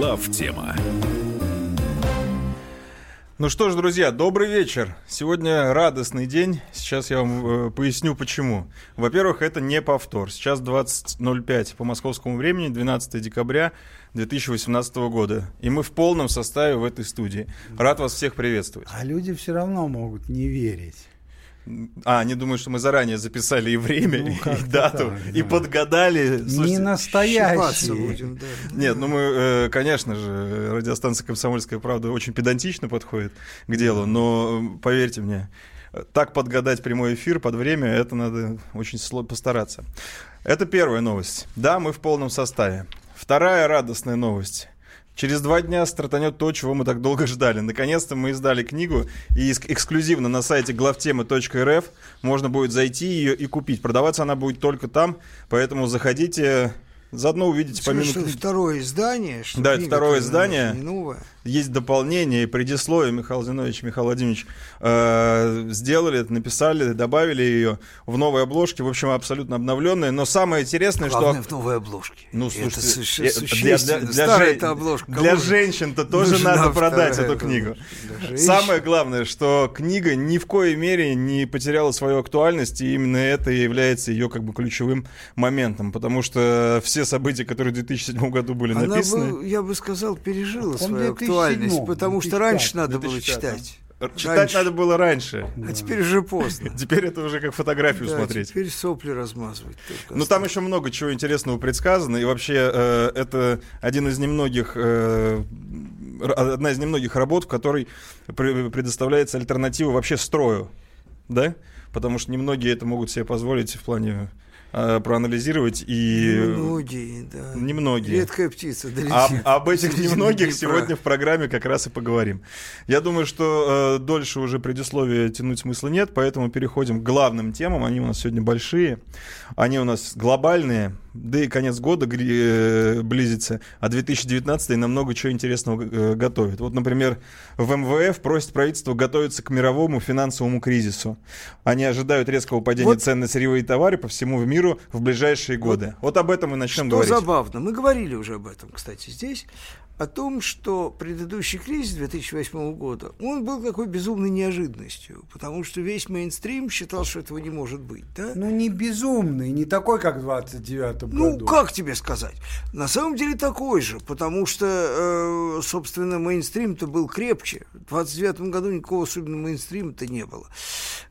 Глав тема. Ну что ж, друзья, добрый вечер. Сегодня радостный день. Сейчас я вам э, поясню, почему. Во-первых, это не повтор. Сейчас 20.05 по московскому времени, 12 декабря 2018 года. И мы в полном составе в этой студии. Рад вас всех приветствовать. А люди все равно могут не верить. А, они думают, что мы заранее записали и время, Ну, и дату, так, и да. подгадали. не Слушайте, настоящие. будем, да. Нет, ну мы, э, конечно же, радиостанция «Комсомольская правда» очень педантично подходит к делу, но поверьте мне, так подгадать прямой эфир под время, это надо очень постараться. Это первая новость. Да, мы в полном составе. Вторая радостная новость. Через два дня стартанет то, чего мы так долго ждали. Наконец-то мы издали книгу, и эск- эксклюзивно на сайте главтемы.рф можно будет зайти ее и купить. Продаваться она будет только там, поэтому заходите, заодно увидите помимо Что, второе издание. Что Да, это второе издание. Не новая. Есть дополнение и предисловие Михаил Зинович, Михаил Владимирович э, сделали, это, написали, добавили ее в новой обложке, в общем, абсолютно обновленная. Но самое интересное, Главное, что... в новой обложке. Ну, Это слушайте, суще- э, для, существенно. для- для Старая жен- обложка. для женщин-то тоже нужна надо продать эту книгу. Самое главное, что книга ни в коей мере не потеряла свою актуальность, и именно это и является ее как бы ключевым моментом, потому что все события, которые в 2007 году были Она, написаны... бы, я бы сказал, пережила Он свою 2007, актуальность, потому что 2005, раньше надо было 2005. читать. Читать Раньше. надо было раньше. А теперь уже поздно. Теперь это уже как фотографию Да, смотреть. теперь сопли размазывать. Но Ну, там еще много чего интересного предсказано, и вообще э, это один из немногих, э, р- одна из немногих работ, в которой пре- предоставляется альтернатива вообще строю, да? Потому что немногие это могут себе позволить в плане э, проанализировать и Многие, да. немногие. Редкая птица долетит. А- об этих немногих сегодня в программе как раз и поговорим. Я думаю, что э, дольше уже предисловия тянуть смысла нет, поэтому переходим к главным темам. Они у нас сегодня большие, они у нас глобальные, да и конец года э, близится, а 2019 нам много чего интересного э, готовит. Вот, например, в МВФ просит правительство готовиться к мировому финансовому кризису. Они ожидают резкого падения Вот- цен на сырьевые товары по всему миру в ближайшие годы. Вот об этом мы начнем Что говорить. забавно, мы говорили уже об этом, кстати, здесь, о том, что предыдущий кризис 2008 года, он был какой безумной неожиданностью, потому что весь мейнстрим считал, что этого не может быть, да? Ну, не безумный, не такой, как в 29 Ну, году. как тебе сказать? На самом деле такой же, потому что, э, собственно, мейнстрим-то был крепче. В 29 году никакого особенного мейнстрима-то не было.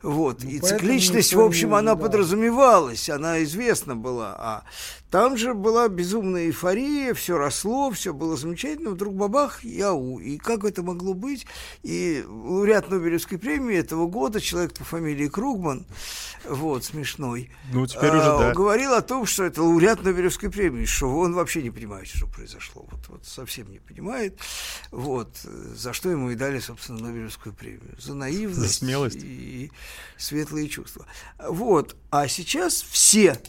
Вот. Ну, И цикличность, в общем, не она ожидал. подразумевалась, она известна была. А там же была безумная эйфория, все росло, все было замечательно, вдруг бабах, ау. И как это могло быть? И лауреат Нобелевской премии этого года, человек по фамилии Кругман, вот, смешной, Ну, теперь уже а, да. говорил о том, что это лауреат Нобелевской премии, что он вообще не понимает, что произошло. Вот, вот совсем не понимает. Вот, за что ему и дали, собственно, Нобелевскую премию. За наивность За смелость. и светлые чувства. Вот. А сейчас все,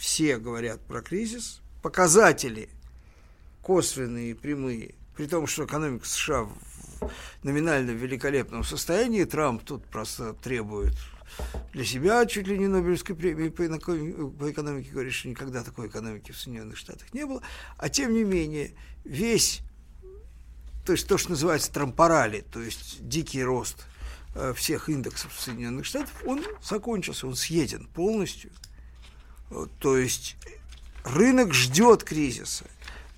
все говорят про кризис. Показатели косвенные, прямые, при том, что экономика США в номинально великолепном состоянии, Трамп тут просто требует для себя чуть ли не Нобелевской премии по экономике, говорит, что никогда такой экономики в Соединенных Штатах не было. А тем не менее, весь, то есть то, что называется трампорали, то есть дикий рост э, всех индексов Соединенных Штатов, он закончился, он съеден полностью. Э, То есть рынок ждет кризиса.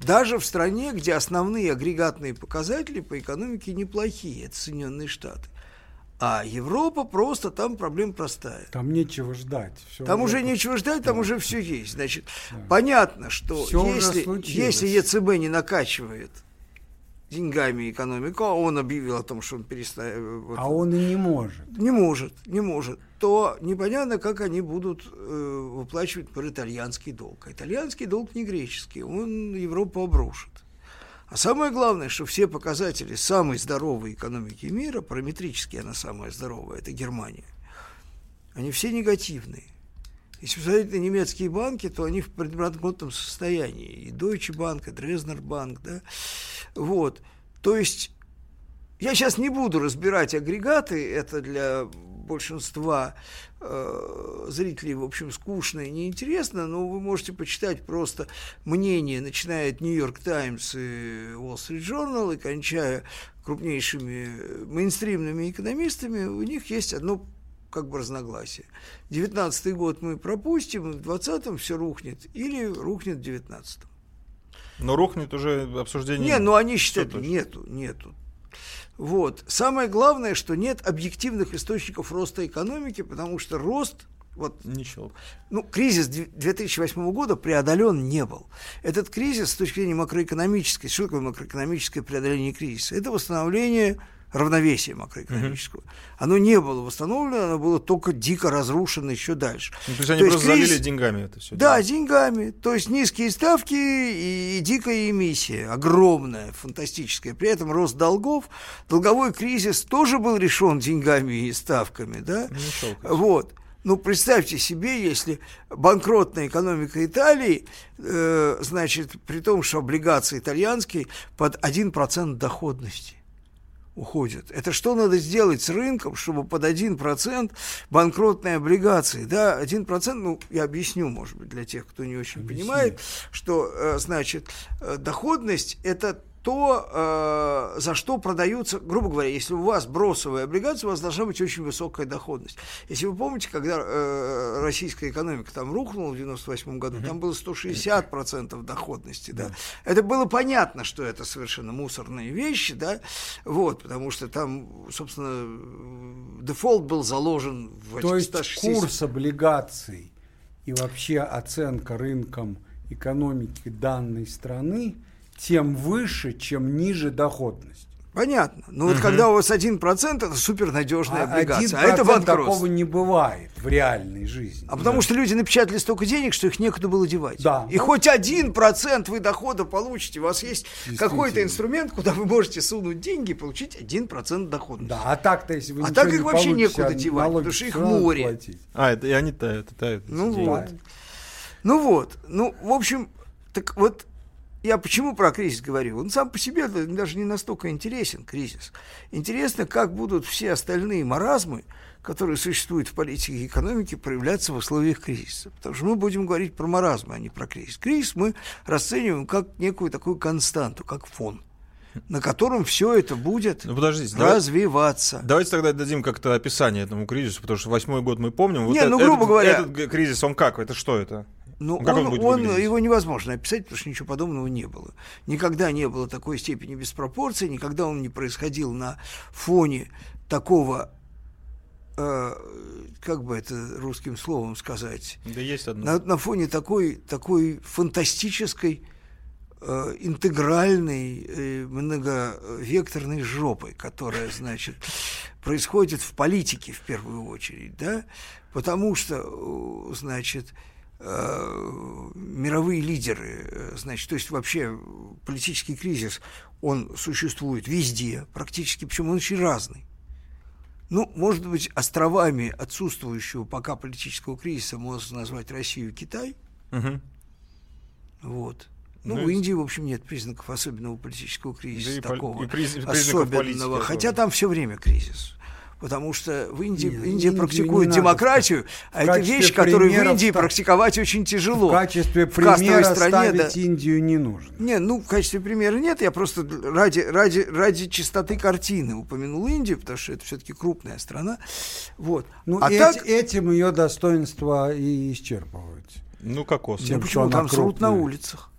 Даже в стране, где основные агрегатные показатели по экономике неплохие, это Соединенные Штаты. А Европа просто, там проблема простая. Там нечего ждать. Всё Там уже нечего ждать, там уже все есть. Значит, понятно, что если, если ЕЦБ не накачивает деньгами экономику, а он объявил о том, что он перестает... А он и не может. Не может, не может. То непонятно, как они будут э, выплачивать итальянский долг. Итальянский долг не греческий, он Европу обрушит. А самое главное, что все показатели самой здоровой экономики мира, параметрически она самая здоровая, это Германия, они все негативные. Если посмотреть на немецкие банки, то они в предбанкротном состоянии. И Deutsche Bank, и Dresdner Bank, да. Вот. То есть Я сейчас не буду разбирать агрегаты, это для большинства э, зрителей, в общем, скучно и неинтересно, но вы можете почитать просто мнение, начиная от Нью-Йорк Таймс и Wall Street Journal и кончая крупнейшими мейнстримными экономистами, у них есть одно как бы разногласие. 19 год мы пропустим, в 20-м все рухнет, или рухнет в 19-м. Но рухнет уже обсуждение. Не, ну они считают, нету, нету. Вот. Самое главное, что нет объективных источников роста экономики, потому что рост вот Ничего. ну, кризис две- 2008 года преодолен не был. Этот кризис с точки зрения макроэкономической, что такое макроэкономическое преодоление кризиса? Это восстановление равновесия макроэкономического. Оно не было восстановлено, оно было только дико разрушено еще дальше. Ну, то есть они То есть просто залили кризис- деньгами это все. Да, деньгами. То есть низкие ставки и, и дикая эмиссия, огромная, фантастическая. При этом рост долгов, долговой кризис тоже был решен деньгами и ставками, да? Не щелкает. Вот. Ну, представьте себе, если банкротная экономика Италии, э, значит, при том, что облигации итальянские под 1% доходности уходят. Это что надо сделать с рынком, чтобы под 1% банкротной облигации, да, 1%, ну, я объясню, может быть, для тех, кто не очень понимает, что, э, значит, э, доходность – это то, э, за что продаются, грубо говоря, если у вас бросовая облигация, у вас должна быть очень высокая доходность. Если вы помните, когда э, российская экономика там рухнула в 98 году, там было 160% доходности, да. Это было понятно, что это совершенно мусорные вещи, да, вот, потому что там, собственно, дефолт был заложен в То этих есть 160. курс облигаций и вообще оценка рынком экономики данной страны тем выше, чем ниже доходность. Понятно. Но вот когда у вас 1%, это супернадежная А облигация, а 1% это банкротство. такого не бывает в реальной жизни. А потому что люди напечатали столько денег, что их некуда было девать. Да. И хоть один процент вы дохода получите, у вас есть какой-то инструмент, куда вы можете сунуть деньги и получить один процент дохода. Да, а так-то, если вы А так их не вообще некуда а девать, потому что их море. платить. А, это и они тают, тают. Ну деньги. вот. Ну вот, ну, в общем, так вот, я почему про кризис говорю? Он сам по себе даже не настолько интересен, кризис. Интересно, как будут все остальные маразмы, которые существуют в политике и экономике, проявляться в условиях кризиса. Потому что мы будем говорить про маразмы, а не про кризис. Кризис мы расцениваем как некую такую константу, как фон, на котором все это будет Ну подождите, развиваться. Давайте тогда дадим как-то описание этому кризису, потому что восьмой год мы помним. Вот Не, э- ну, грубо этот, говоря- Этот кризис, он как? Это что это? Ну, Ну, он он, он- выглядеть? его невозможно описать, потому что ничего подобного не было. Никогда не было такой степени диспропорции, никогда он не происходил на фоне такого, э, как бы это русским словом сказать, Да есть одно. на, на фоне такой, такой фантастической э, интегральной, э, многовекторной жопы, которая, значит, происходит в политике в первую очередь, да, потому что, значит, э, мировые лидеры, э, значит, то есть вообще политический кризис, он существует везде, практически, причем он очень разный. Ну, может быть, островами отсутствующего пока политического кризиса можно назвать Россию и Китай. Мгм. Вот. Ну, Ну, в Индии, в общем, нет признаков особенного политического кризиса Да такого и приз- признаков политики особенного. особо. Хотя там все время кризис. Потому что в Индии, Не, Индия Индию практикует не надо демократию, а В это вещь, которую в Индии вста- практиковать очень тяжело. В качестве В примера стране, ставить да. Индию не нужно. Не, ну, в качестве примера нет, я просто ради, ради, ради чистоты картины упомянул Индию, потому что это все-таки крупная страна. Вот. Ну, а эти- так, этим ее достоинства и исчерпываются. Ну, кокос. Тем, ну, почему там срут на крупная. улицах?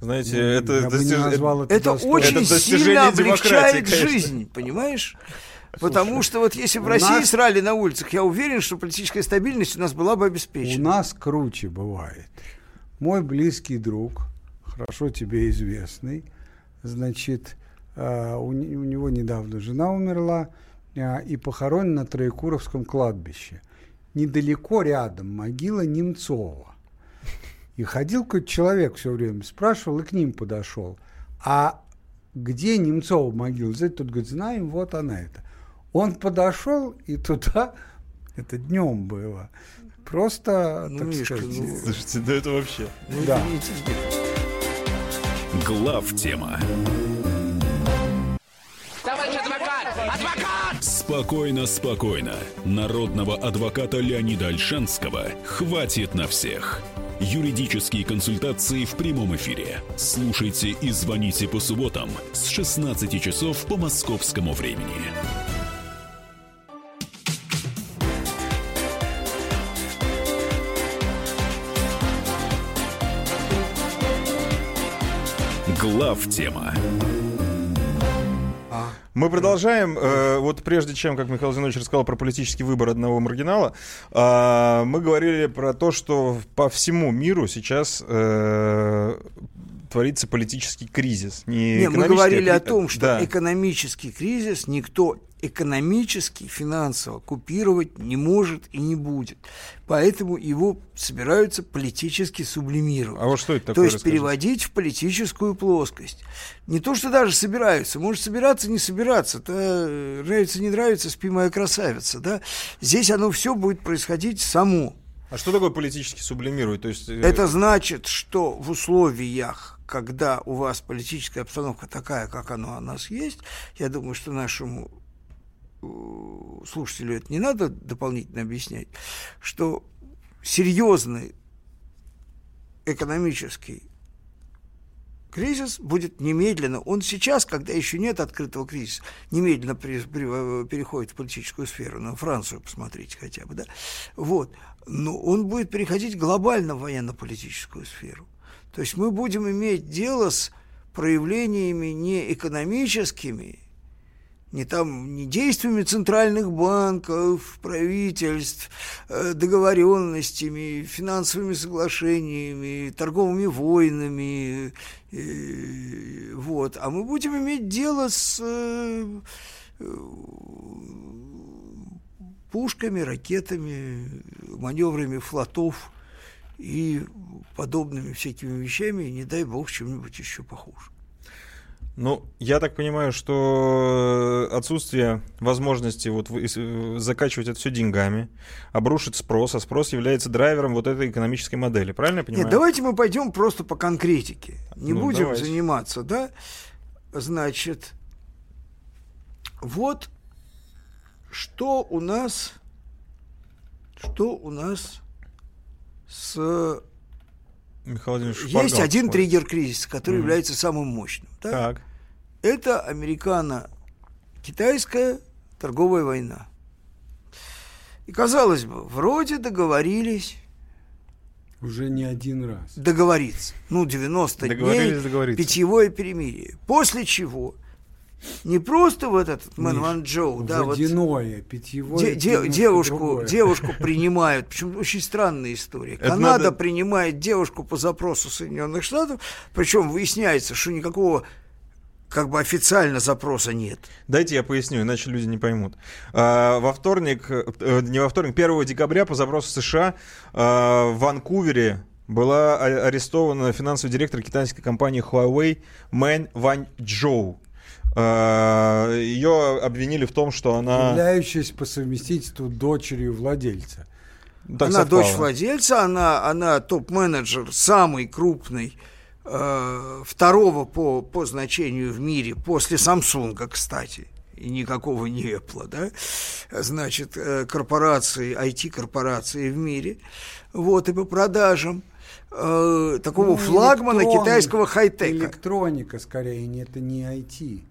Знаете, Ну, это, достиж- это, Это очень Это сильно облегчает конечно. жизнь, понимаешь? Потому что вот если в у России нас- срали на улицах, я уверен, что политическая стабильность у нас была бы У обеспечена. нас круче бывает. Мой близкий друг, хорошо тебе известный, значит, э, у, не- у него недавно жена умерла э, и похоронен на Троекуровском кладбище. Недалеко рядом могила Немцова. И ходил какой-то человек все время, спрашивал и к ним подошел. А где Немцова могила? Тот говорит, знаем, вот она это. Он подошел и туда, это днем было, просто, Ну, так Мишка, сказать, ну, Слушайте, да это вообще. Ну, да. Глав тема. Товарищ адвокат! Спокойно, спокойно. Народного адвоката Леонида Альшанского хватит на всех. Юридические консультации в прямом эфире. Слушайте и звоните по субботам с 16 часов по московскому времени. Глав тема. Мы продолжаем. Э, вот прежде чем, как Михаил Зинович рассказал про политический выбор одного маргинала, э, мы говорили про то, что по всему миру сейчас э, творится политический кризис. Не, не мы говорили а... о том, что да. экономический кризис никто экономически, финансово купировать не может и не будет. Поэтому его собираются политически сублимировать. А вот что это такое? То есть расскажите? переводить в политическую плоскость. Не то, что даже собираются. Может собираться, не собираться. Это нравится, не нравится, спи моя красавица. Да? Здесь оно все будет происходить само. А что такое политически сублимирует? То есть... Э, это значит, что в условиях когда у вас политическая обстановка такая, как она у нас есть, я думаю, что нашему э, слушателю это не надо дополнительно объяснять, что серьезный экономический кризис будет немедленно, он сейчас, когда еще нет открытого кризиса, немедленно при, при, переходит в политическую сферу, на Францию посмотрите хотя бы, да, вот, но он будет переходить глобально в военно-политическую сферу. То есть мы будем иметь дело с проявлениями не экономическими, не там не действиями центральных банков, правительств, э, договоренностями, финансовыми соглашениями, торговыми войнами, э, вот, а мы будем иметь дело с э, пушками, ракетами, маневрами флотов и подобными всякими вещами, и не дай бог чем-нибудь еще похуже. Ну, я так понимаю, что отсутствие возможности вот закачивать это все деньгами, обрушить спрос, а спрос является драйвером вот этой экономической модели, правильно я понимаю? Нет, давайте мы пойдем просто по конкретике. Не ну, будем давайте. заниматься, да? Значит, вот что у нас, что у нас с... Михаил Есть один триггер кризиса, который mm является самым мощным. Да? Так. Это американо-китайская торговая война. И казалось бы, вроде договорились. Уже не один раз. Договориться. Ну, 90 дней, питьевое перемирие. После чего не просто вот этот Мэн Ван Джоу, да, водяное, вот питьевое. Де, де, девушку, девушку принимают, причем очень странная история. Это Канада надо... принимает девушку по запросу Соединенных Штатов, причем выясняется, что никакого как бы официально запроса нет. Дайте я поясню, иначе люди не поймут. А, во вторник, э, не во вторник, 1 декабря по запросу США а, в Ванкувере была арестована финансовый директор китайской компании Huawei Мэн Ваньчжоу. А, Ее обвинили в том, что она... Являющаяся по совместительству дочерью владельца. Так она совпало. дочь владельца, она, она топ-менеджер, самый крупный, э, второго по, по значению в мире, после Самсунга, кстати, и никакого не Apple, да, значит, э, корпорации, IT-корпорации в мире, вот, и по продажам э, такого ну, флагмана китайского хай-тека. Электроника, скорее, это не IT.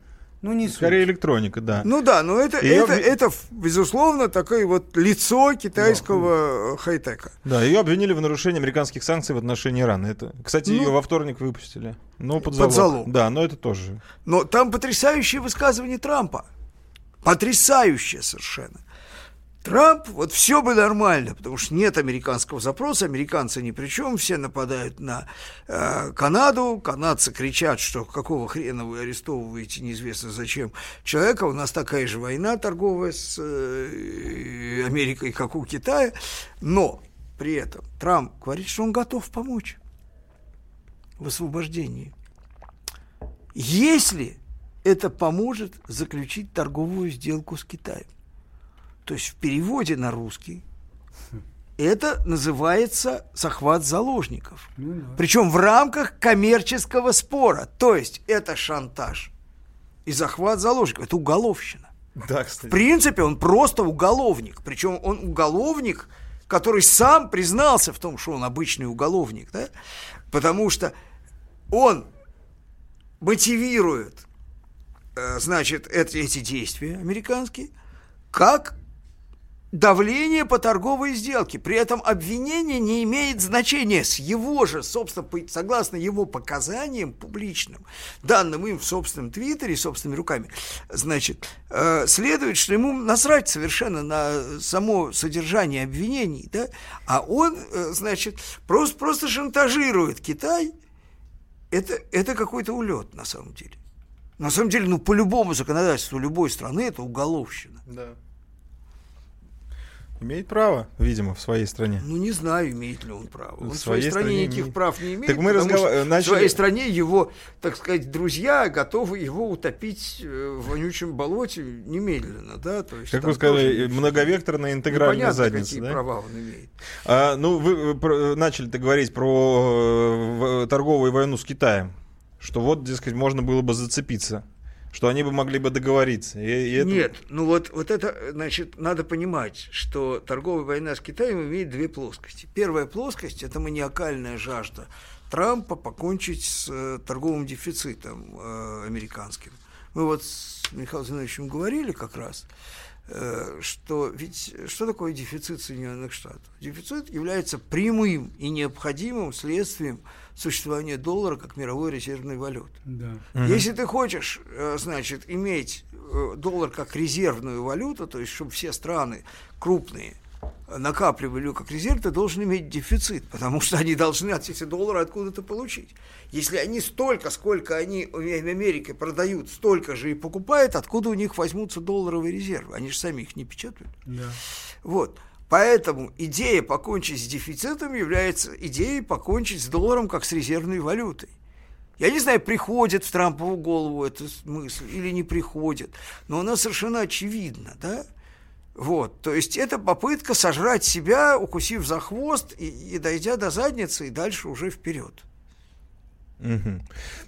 Ну, не Скорее суть. электроника, да. Ну да, но это, ее... это, это, безусловно, такое вот лицо китайского да. хай-тека. Да, ее обвинили в нарушении американских санкций в отношении Ирана. Это, кстати, ну, ее во вторник выпустили. Ну, под залог. под залог. Да, но это тоже. Но там потрясающее высказывание Трампа. Потрясающее совершенно. Трамп, вот все бы нормально, потому что нет американского запроса, американцы ни при чем, все нападают на э, Канаду, канадцы кричат, что какого хрена вы арестовываете, неизвестно зачем, человека, у нас такая же война торговая с э, Америкой, как у Китая, но при этом Трамп говорит, что он готов помочь в освобождении. Если это поможет заключить торговую сделку с Китаем. То есть в переводе на русский это называется захват заложников. Ну, да. Причем в рамках коммерческого спора. То есть это шантаж и захват заложников. Это уголовщина. Да, В кстати. принципе, он просто уголовник. Причем он уголовник, который сам признался в том, что он обычный уголовник, да? Потому что он мотивирует, э, значит, эти, эти действия американские, как давление по торговой сделке. При этом обвинение не имеет значения с его же, собственно, согласно его показаниям публичным, данным им в собственном твиттере, собственными руками, значит, э, следует, что ему насрать совершенно на само содержание обвинений, да, а он, э, значит, просто, просто шантажирует Китай. Это, это какой-то улет, на самом деле. На самом деле, ну, по любому законодательству любой страны это уголовщина. Да. Имеет право, видимо, в своей стране. Ну, не знаю, имеет ли он право. Он В своей своей стране стране никаких имеет. прав не имеет. Так мы потому разгова- что начали- В своей стране его, так сказать, друзья готовы его утопить э, в вонючем болоте немедленно, да? То есть Как вы сказали, тоже многовекторная интегральная непонятно, задница, какие да? права он имеет. А, ну, вы э, про- начали-то говорить про э, торговую войну с Китаем. Что вот, дескать, можно было бы зацепиться. Что они бы могли бы договориться. И- и это- Нет, ну вот, вот это, значит, надо понимать, что торговая война с Китаем имеет две плоскости. Первая плоскость – это маниакальная жажда Трампа покончить с э, торговым дефицитом э, американским. Мы вот с Михаилом Зиновичем говорили как раз, э, что ведь что такое дефицит Соединенных Штатов? Дефицит является прямым и необходимым следствием существования доллара как мировой резервной валюты. Да. Если ты хочешь, э, значит, иметь э, доллар как резервную валюту, то есть чтобы все страны крупные накапливали его как резерв, ты должен иметь дефицит, потому что они должны от эти доллары откуда-то получить. Если они столько, сколько они в Америке продают, столько же и покупают, откуда у них возьмутся долларовые резервы? Они же сами их не печатают. Да. Вот. Поэтому идея покончить с дефицитом является идеей покончить с долларом как с резервной валютой. Я не знаю, приходит в Трампову голову эта мысль или не приходит, но она совершенно очевидна, да? Вот, то есть это попытка сожрать себя, укусив за хвост и, и дойдя до задницы, и дальше уже вперед. Мгм.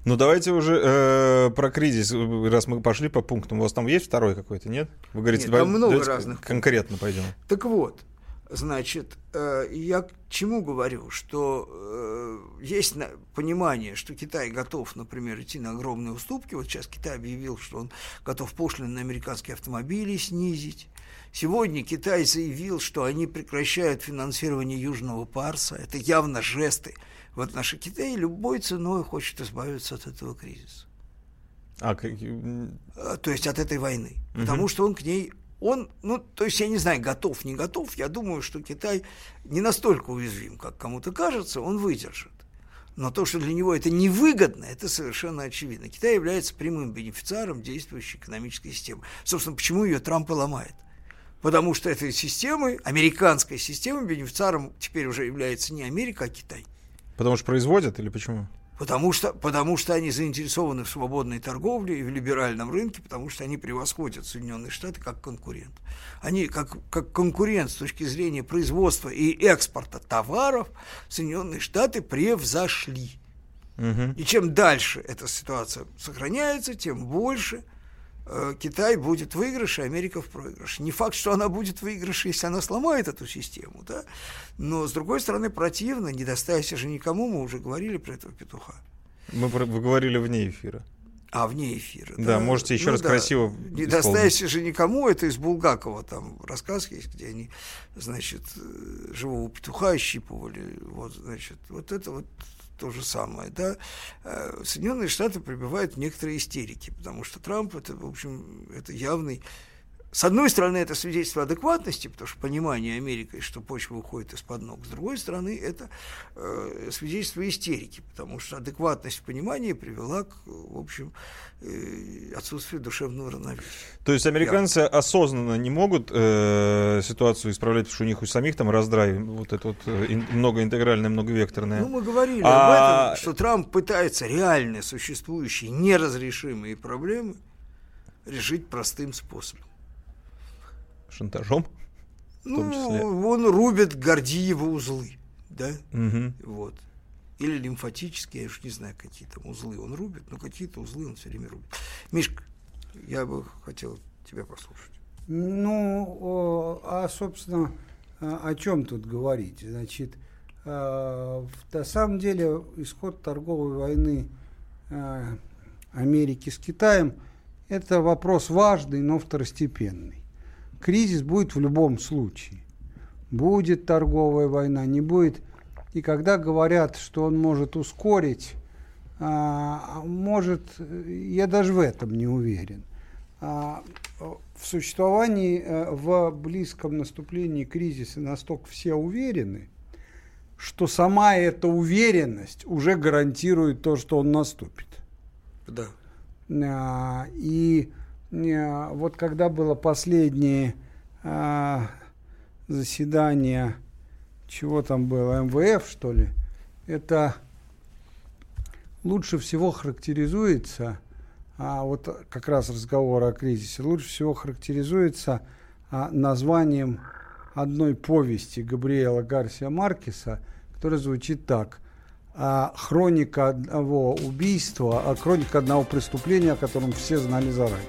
Ну, давайте уже э, про кризис, раз мы пошли по пунктам. У вас там есть второй какой-то, нет? Вы говорите, Нет, там много давайте разных Конкретно пойдем. Так вот, значит, э, я к чему говорю, что э, есть понимание, что Китай готов, например, идти на огромные уступки. Вот сейчас Китай объявил, что он готов пошлины на американские автомобили снизить. Сегодня Китай заявил, что они прекращают финансирование Южного Парса. Это явно жесты в отношении Китая. Любой ценой хочет избавиться от этого кризиса. А, как- Э, то есть от этой войны. Потому что он к ней, он, ну, то есть я не знаю, готов, не готов, я думаю, что Китай не настолько уязвим, как кому-то кажется, он выдержит. Но то, что для него это невыгодно, это совершенно очевидно. Китай является прямым бенефициаром действующей экономической системы. Собственно, почему ее Трамп и ломает? Потому что этой системой, американской системой, бенефициаром теперь уже является не Америка, а Китай. потому что производят или почему? Потому что, потому что они заинтересованы в свободной торговле и в либеральном рынке, потому что они превосходят Соединенные Штаты как конкурент. Они как, как конкурент с точки зрения производства и экспорта товаров Соединенные Штаты превзошли. Мгм. И чем дальше эта ситуация сохраняется, тем больше Китай будет в выигрыше, Америка в проигрыше. Не факт, что она будет в выигрыше, если она сломает эту систему, да? но, с другой стороны, противно, не достайся же никому, мы уже говорили про этого петуха. Мы про- вы говорили вне эфира. А, вне эфира. Да, можете еще раз красиво Не достайся же никому, это из Булгакова, там рассказ есть, где они, значит, э, живого петуха ощипывали, вот, значит, вот это вот то же самое, да. Э, Соединенные Штаты пребывают в некоторой истерике, потому что Трамп, это, в общем, это явный с одной стороны, это свидетельство адекватности, потому что понимание Америкой, что почва уходит из-под ног. С другой стороны, это э, свидетельство истерики, потому что адекватность в понимании привела к, в общем, э, отсутствию душевного равновесия. То есть американцы осознанно не могут э, ситуацию исправлять, потому что у них у самих там раздрай, вот это вот э, ин- многоинтегральное, многовекторное. Ну, мы говорили А- об этом, что Трамп пытается реальные существующие неразрешимые проблемы решить простым способом. Шантажом. Ну, том числе. он рубит Гордиева узлы, да? Мгм. Вот. Или лимфатические, я уж не знаю, какие там узлы он рубит, но какие-то узлы он все время рубит. Мишка, я бы хотел тебя послушать. Ну, а, собственно, а, о чем тут говорить? Значит, а, на самом деле исход торговой войны Америки с Китаем – это вопрос важный, но второстепенный. Кризис будет в любом случае. Будет торговая война, не будет. И когда говорят, что он может ускорить, может, я даже в этом не уверен. А, в существовании, э, в близком наступлении кризиса настолько все уверены, что сама эта уверенность уже гарантирует то, что он наступит. Да. А, и а, вот когда было последнее заседание, чего там было, МВФ, что ли, это лучше всего характеризуется – а вот как раз разговор о кризисе лучше всего характеризуется а, названием одной повести Габриэла Гарсия Маркеса, которая звучит так. А, хроника одного убийства, а хроника одного преступления, о котором все знали заранее.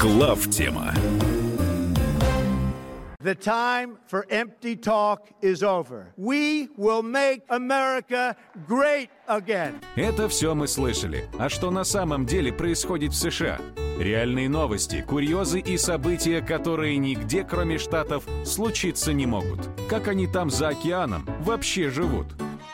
Глав тема. The time for empty talk is over. We will make America great again. Это все мы слышали. А что на самом деле происходит в США? Реальные новости, курьезы и события, которые нигде, кроме Штатов, случиться не могут. Как они там за океаном вообще живут?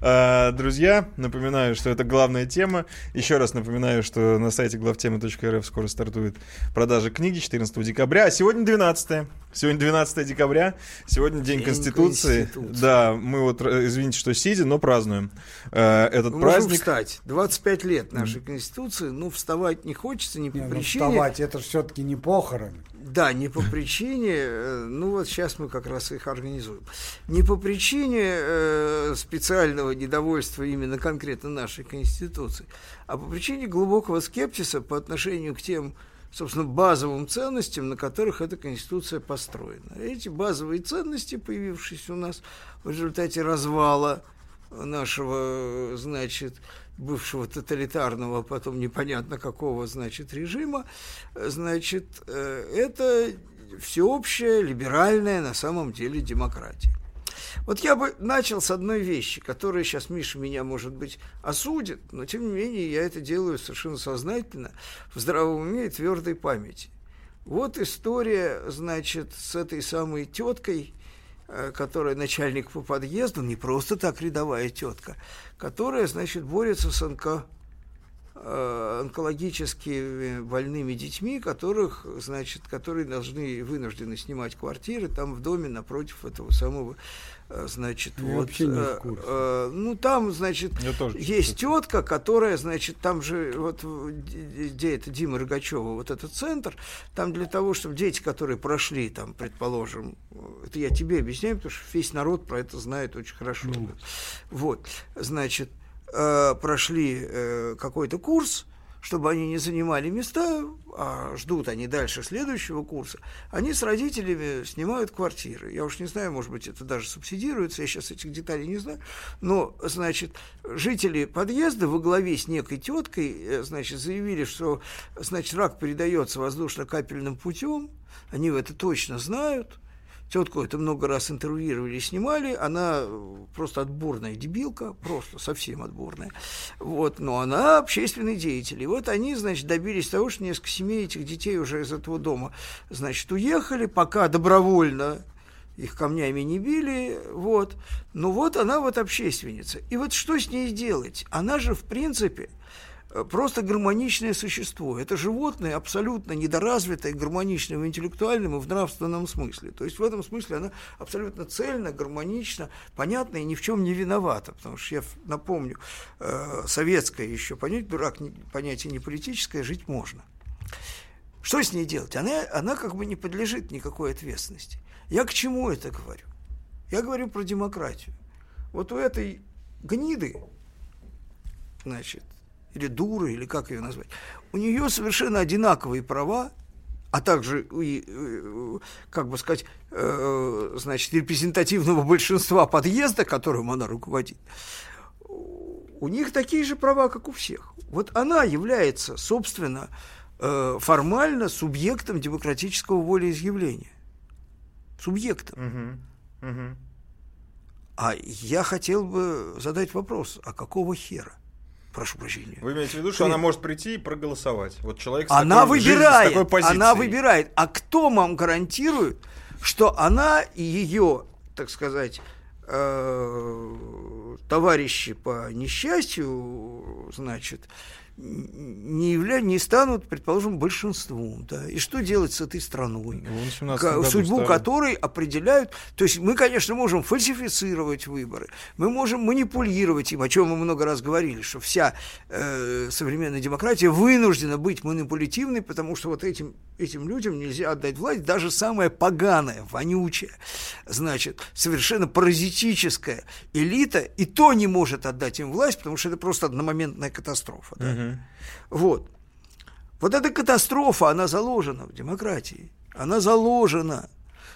А, друзья, напоминаю, что это главная тема. Еще раз напоминаю, что на сайте главтема.рф скоро стартует продажа книги 14 декабря. А сегодня 12. Сегодня 12 декабря. Сегодня День, День Конституции. Конституции. Да, мы вот, э, извините, что сидим, но празднуем э, этот мы праздник. Можем встать. 25 лет нашей Конституции. Ну, вставать не хочется ни по не, причине... Ну, вставать, это все-таки не похороны. Да, не по причине, э, ну вот сейчас мы как раз их организуем, не по причине э, специального недовольства именно конкретно нашей Конституции, а по причине глубокого скепсиса по отношению к тем, собственно, базовым ценностям, на которых эта Конституция построена. Эти базовые ценности, появившиеся у нас в результате развала нашего, значит, бывшего тоталитарного, потом непонятно какого, значит, режима, значит, э, это всеобщая либеральная на самом деле демократия. Вот я бы начал с одной вещи, которая сейчас Миша меня, может быть, осудит, но тем не менее я это делаю совершенно сознательно, в здравом уме и твердой памяти. Вот история, значит, с этой самой теткой, которая начальник по подъезду, не просто так рядовая тетка, которая, значит, борется с онко, э, онкологически больными детьми, которых, значит, которые должны вынуждены снимать квартиры там в доме напротив этого самого Э, значит, Я вот, вообще не в курсе. Э, ну там, значит, есть тетка, которая, значит, там же вот где это Дима Рогачева, вот этот центр, там для того, чтобы дети, которые прошли, там, предположим, это я тебе объясняю, потому что весь народ про это знает очень хорошо. Ну. Вот, значит, э, прошли э, какой-то курс, чтобы они не занимали места, а ждут они дальше следующего курса, они с родителями снимают квартиры. Я уж не знаю, может быть, это даже субсидируется, я сейчас этих деталей не знаю. Но, значит, жители подъезда во главе с некой теткой, э, значит, заявили, что, значит, рак передается воздушно-капельным путем, они это точно знают – Тетку это много раз интервьюировали, снимали. Она просто отборная дебилка, просто совсем отборная. Вот, но она общественный деятель. И вот они, значит, добились того, что несколько семей этих детей уже из этого дома, значит, уехали, пока добровольно их камнями не били, вот. Но вот она вот общественница. И вот что с ней делать? Она же, в принципе, Э, просто гармоничное существо. Это животное абсолютно недоразвитое, гармоничное в интеллектуальном и в нравственном смысле. То есть в этом смысле она абсолютно цельно, гармонично, понятна и ни в чем не виновата. Потому что я напомню, э, советское еще понятие, дурак понятие не политическое, жить можно. Что с ней делать? Она, она как бы не подлежит никакой ответственности. Я к чему это говорю? Я говорю про демократию. вот у этой гниды, значит, или дуры, или как ее назвать, у нее совершенно одинаковые права, а также, и, э, как бы сказать, э, значит, репрезентативного большинства подъезда, которым она руководит, у них такие же права, как у всех. Вот она является, собственно, э, формально субъектом демократического волеизъявления. Субъектом. Угу. Угу. А я хотел бы задать вопрос, а какого хера? Прошу прощения. Вы имеете в виду, что Хрен. она может прийти и проголосовать? Вот человек с Она такой жизнью, с выбирает, такой позицией. она выбирает. А кто вам гарантирует, что она и ее, так сказать, э, товарищи по несчастью, значит, не, явля... не станут, предположим, большинством, да, и что делать с этой страной, Ну, в 17 ка- году судьбу стали. которой определяют, то есть мы, конечно, можем фальсифицировать выборы, мы можем манипулировать им, о чем мы много раз говорили, что вся э, современная демократия вынуждена быть манипулятивной, потому что вот этим, этим людям нельзя отдать власть, даже самая поганая, вонючая, значит, совершенно паразитическая элита, и то не может отдать им власть, потому что это просто одномоментная катастрофа. да. Вот. Вот эта катастрофа, она заложена в демократии. Она заложена.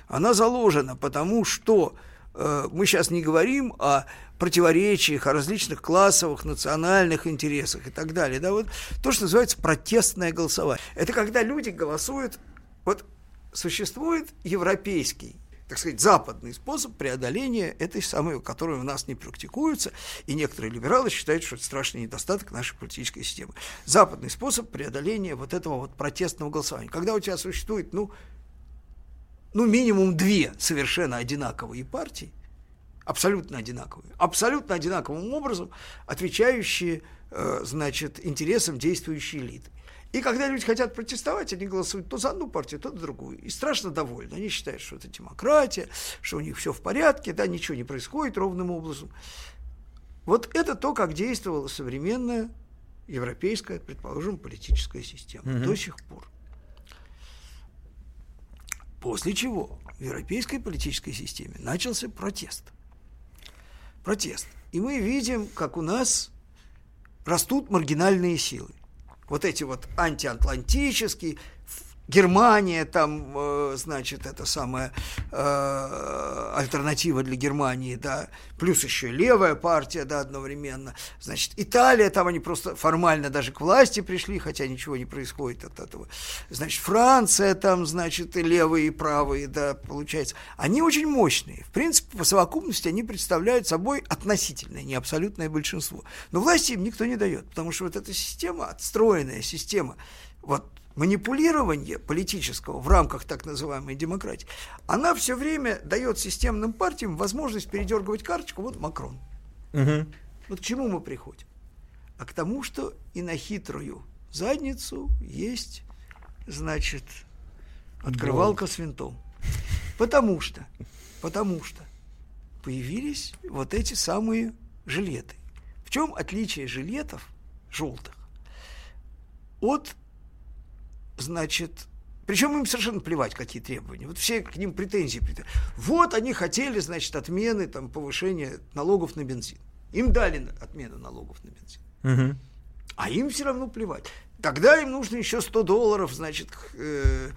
Она заложена, потому что э, мы сейчас не говорим о противоречиях, о различных классовых, национальных интересах и так далее. Да, вот то, что называется протестное голосование. Это когда люди голосуют, вот существует европейский так сказать, западный способ преодоления этой самой, которая у нас не практикуется, и некоторые либералы считают, что это страшный недостаток нашей политической системы. Западный способ преодоления вот этого вот протестного голосования. Когда у тебя существует, ну, ну минимум две совершенно одинаковые партии, абсолютно одинаковые, абсолютно одинаковым образом отвечающие, э, значит, интересам действующей элиты. И когда люди хотят протестовать, они голосуют то за одну партию, то за другую. И страшно довольны. Они считают, что это демократия, что у них все в порядке, да, ничего не происходит ровным образом. Вот это то, как действовала современная европейская, предположим, политическая система до сих пор. После чего в европейской политической системе начался протест. Протест. И мы видим, как у нас растут маргинальные силы. Вот эти вот антиатлантические, Германия, там, э, значит, это самая э, альтернатива для Германии, да, плюс еще левая партия, да, одновременно. Значит, Италия, там они просто формально даже к власти пришли, хотя ничего не происходит от этого. Значит, Франция, там, значит, и левые, и правые, да, получается. Они очень мощные. В принципе, по совокупности они представляют собой относительное, не абсолютное большинство. Но власти им никто не дает, потому что вот эта система, отстроенная система, вот манипулирование политического в рамках так называемой демократии, она все время дает системным партиям возможность передергивать карточку, вот Макрон. Мгм. Вот к чему мы приходим? А к тому, что и на хитрую задницу есть, значит, открывалка с винтом. Потому что, потому что появились вот эти самые жилеты. В чем отличие жилетов желтых от, значит, причем им совершенно плевать, какие требования. Вот все к ним претензии. претензии. Вот они хотели, значит, отмены, там, повышения налогов на бензин. Им дали отмену налогов на бензин. Мгм. А им все равно плевать. Тогда им нужно еще 100 долларов, значит, к э,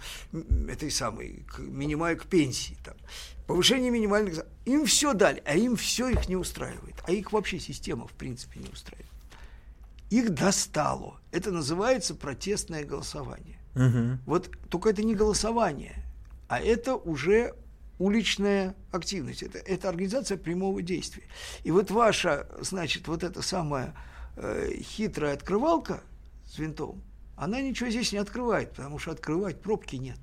этой самой, к минимальной, к пенсии. Там. Повышение минимальных... Им все дали, а им все их не устраивает. А их вообще система, в принципе, не устраивает. Их достало. Это называется протестное голосование. Мгм. Вот только это не голосование, а это уже уличная активность. Это, это организация прямого действия. И вот ваша, значит, вот эта самая э, хитрая открывалка с винтом, она ничего здесь не открывает, потому что открывать пробки нет.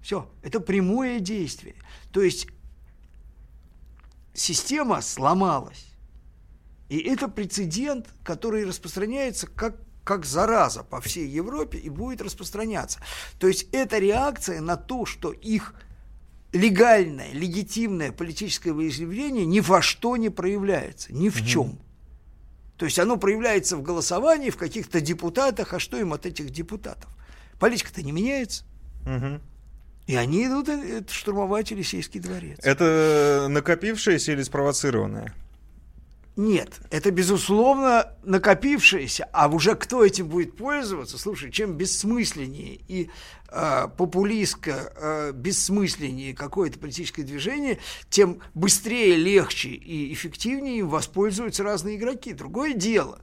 Все, это прямое действие. То есть система сломалась. И это прецедент, который распространяется как, как зараза по всей Европе и будет распространяться. То есть это реакция на то, что их легальное, легитимное политическое волеизъявление ни во что не проявляется, ни в чем. То есть оно проявляется в голосовании, в каких-то депутатах, а что им от этих депутатов? Политика-то не меняется. Мгм. И они идут э, штурмовать Елисейский дворец. Это накопившееся или спровоцированное? Нет, это, безусловно, накопившееся, а уже кто этим будет пользоваться, слушай, чем бессмысленнее и э, популистско э, бессмысленнее какое-то политическое движение, тем быстрее, легче и эффективнее им воспользуются разные игроки. Другое дело,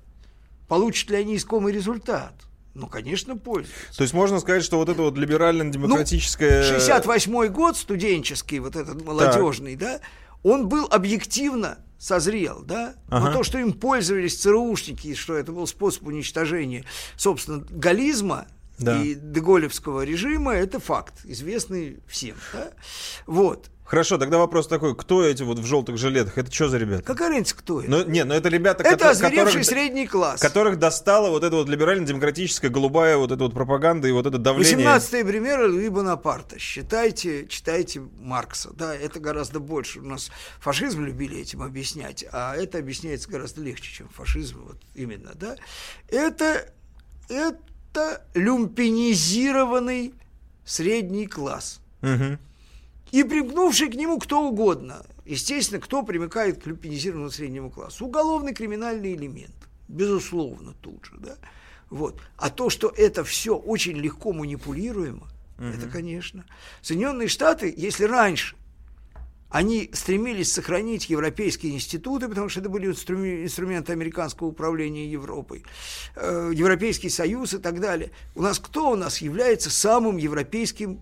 получат ли они искомый результат. Ну, конечно, пользуются. То есть можно сказать, что вот это вот либерально-демократическое... Ну, 68-й год студенческий, вот этот молодежный, так. да, он был объективно созрел, да? Ага. Но то, что им пользовались ЦРУшники, что это был способ уничтожения, собственно, галлизма да. и деголевского режима, это факт, известный всем, да? Вот. Хорошо, тогда вопрос такой, кто эти вот в желтых жилетах? Это что за ребята? Какая разница, кто это? Ну, не, ну это ребята, это которые, которых, средний класс. Которых достала вот эта вот либерально-демократическая голубая вот эта вот пропаганда и вот это давление. 18 примеры Луи Бонапарта. Считайте, читайте Маркса. Да, это гораздо больше. У нас фашизм любили этим объяснять, а это объясняется гораздо легче, чем фашизм. Вот именно, да. Это, это люмпинизированный средний класс. Угу и примкнувший к нему кто угодно. Естественно, кто примыкает к люпинизированному среднему классу? Уголовный криминальный элемент. Безусловно, тут же. Да? Вот. А то, что это все очень легко манипулируемо, угу. это, конечно. Соединенные Штаты, если раньше они стремились сохранить европейские институты, потому что это были инструменты американского управления Европой, э, Европейский Союз и так далее. У нас кто у нас является самым европейским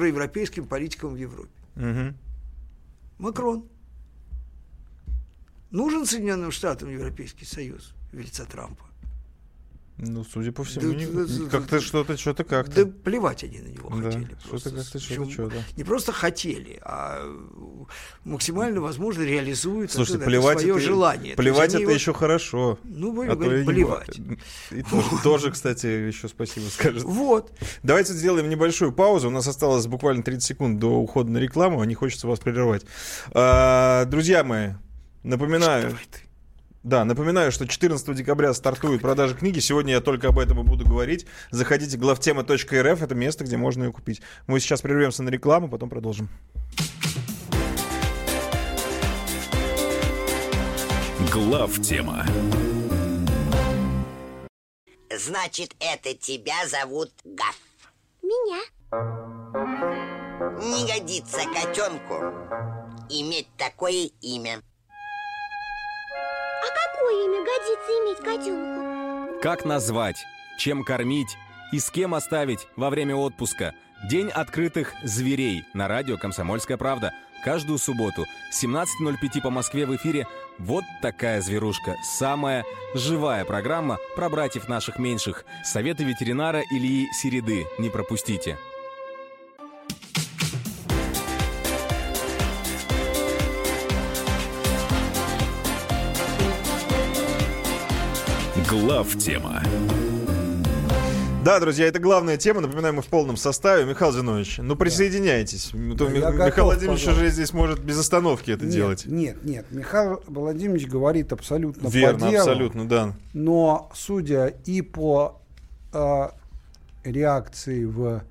проевропейским политикам в Европе. Угу. Макрон. Нужен Соединенным Штатам Европейский Союз в лице Трампа? Ну, судя по всему, да, не, да, как-то да, что-то, что-то как-то. Да плевать они на него да, хотели. Что-то как-то, что-то, что-то. Не просто хотели, а максимально возможно реализуют Слушайте, плевать свое это, желание. Плевать это его... еще хорошо. Ну, будем а говорить, плевать. И тоже, тоже, кстати, еще спасибо скажет. Вот. Давайте сделаем небольшую паузу. У нас осталось буквально 30 секунд до ухода на рекламу, а не хочется вас прерывать. А, друзья мои, напоминаю... Ты. Да, напоминаю, что 14 декабря стартует продажа книги. Сегодня я только об этом и буду говорить. Заходите главтема.рф, это место, где можно ее купить. Мы сейчас прервемся на рекламу, потом продолжим. Главтема. Значит, это тебя зовут Гав. Меня. Не годится котенку иметь такое имя. Какое имя годится иметь котенку? Как назвать? Чем кормить? И с кем оставить во время отпуска? День открытых зверей на радио «Комсомольская правда». Каждую субботу 17.05 по Москве в эфире «Вот такая зверушка». Самая живая программа про братьев наших меньших. Советы ветеринара Ильи Середы. Не пропустите. Глав тема. Да, друзья, это главная тема. Напоминаем, мы в полном составе. Михаил Зинович, ну присоединяйтесь. Да. То Мих- Михаил Владимирович пожалуйста. уже здесь может без остановки это нет, делать. Нет, нет. Михаил Владимирович говорит абсолютно Верно, по делу. абсолютно, да. Но судя и по э, реакции в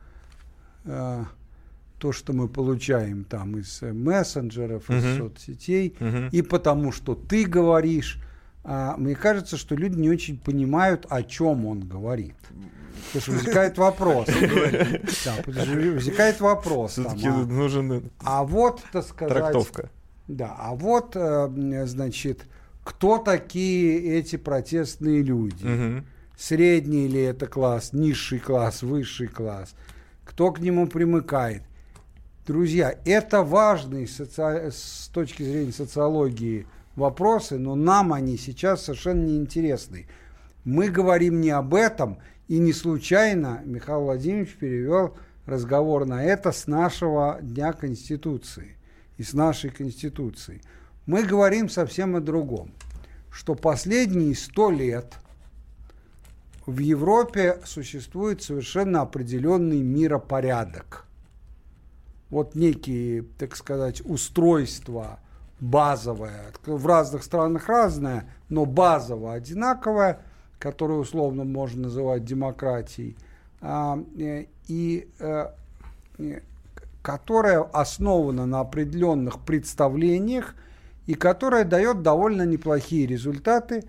э, то, что мы получаем там из мессенджеров, uh-huh. из соцсетей, uh-huh. и потому, что ты говоришь, а, мне кажется, что люди не очень понимают, о чем он говорит. Потому что возникает вопрос. Да, возникает вопрос. Там, а, нужен а вот, так сказать... Трактовка. Да, а вот, э, значит, кто такие эти протестные люди? Угу. Средний ли это класс, низший класс, высший класс? Кто к нему примыкает? Друзья, это важный соци... с точки зрения социологии вопросы, но нам они сейчас совершенно не интересны. Мы говорим не об этом, и не случайно Михаил Владимирович перевел разговор на это с нашего Дня Конституции и с нашей Конституции. Мы говорим совсем о другом, что последние сто лет в Европе существует совершенно определенный миропорядок. Вот некие, так сказать, устройства базовая, в разных странах разная, но базово одинаковая, которую условно можно называть демократией. А, э, и э, которая основана на определенных представлениях и которая дает довольно неплохие результаты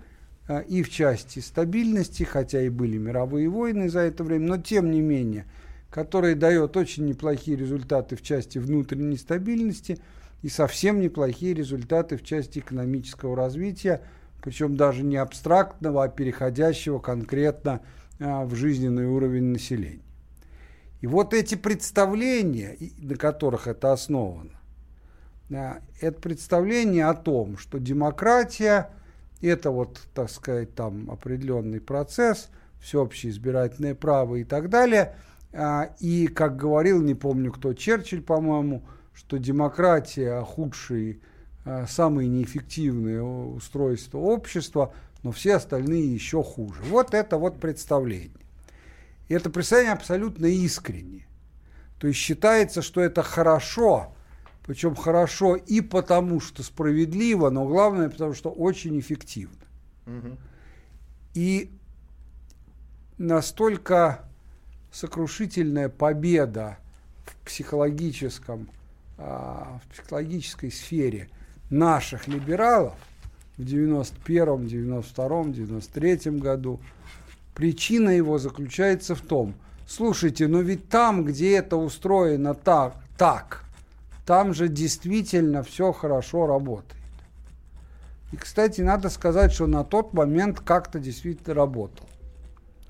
э, и в части стабильности, хотя и были мировые войны за это время, но тем не менее, которая дает очень неплохие результаты в части внутренней стабильности и совсем неплохие результаты в части экономического развития, причем даже не абстрактного, а переходящего конкретно а, в жизненный уровень населения. И вот эти представления, на которых это основано, это представление о том, что демократия – это вот, так сказать, там определенный процесс, всеобщее избирательное право и так далее. А, и, как говорил, не помню кто, Черчилль, по-моему, что демократия – худшие, а, самые неэффективные устройства общества, но все остальные еще хуже. Вот это вот представление. И это представление абсолютно искреннее. То есть считается, что это хорошо, причем хорошо и потому, что справедливо, но главное, потому что очень эффективно. Угу. И настолько сокрушительная победа в психологическом, в психологической сфере наших либералов в 91-м, 92-м, 93-м году – Причина его заключается в том, слушайте, но ведь там, где это устроено так, так там же действительно все хорошо работает. И, кстати, надо сказать, что на тот момент как-то действительно работал.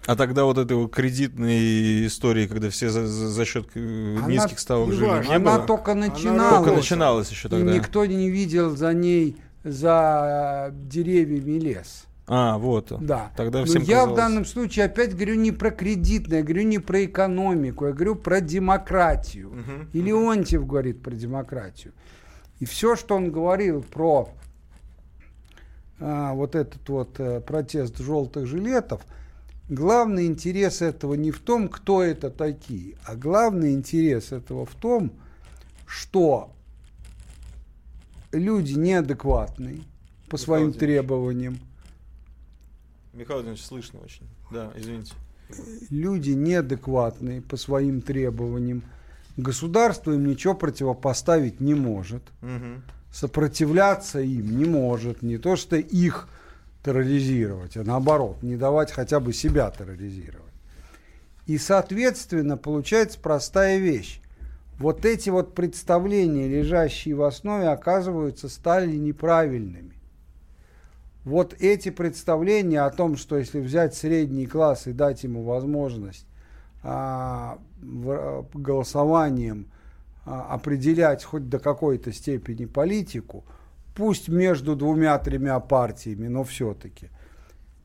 А тогда вот этой вот кредитной истории, когда все за, за, за счет э, она, низких ставок жили, не она было? только начиналась. Она только начиналась еще тогда. И никто не видел за ней, за деревьями лес. А, вот. Да. Тогда всем Но я в данном случае опять говорю не про кредитное, я говорю не про экономику, я говорю про демократию. Угу. И Леонтьев говорит про демократию. И все, что он говорил про а, вот этот вот а, протест желтых жилетов, главный интерес этого не в том, кто это такие, а главный интерес этого в том, что люди неадекватные по своим требованиям, Михаил Владимирович, слышно очень. Да, извините. Люди неадекватные по своим требованиям. Государство им ничего противопоставить не может. Угу. Сопротивляться им не может. Не то, что их терроризировать, а наоборот, не давать хотя бы себя терроризировать. И, соответственно, получается простая вещь. Вот эти вот представления, лежащие в основе, оказываются, стали неправильными вот эти представления о том, что если взять средний класс и дать ему возможность а, в, голосованием а, определять хоть до какой-то степени политику, пусть между двумя-тремя партиями, но все-таки,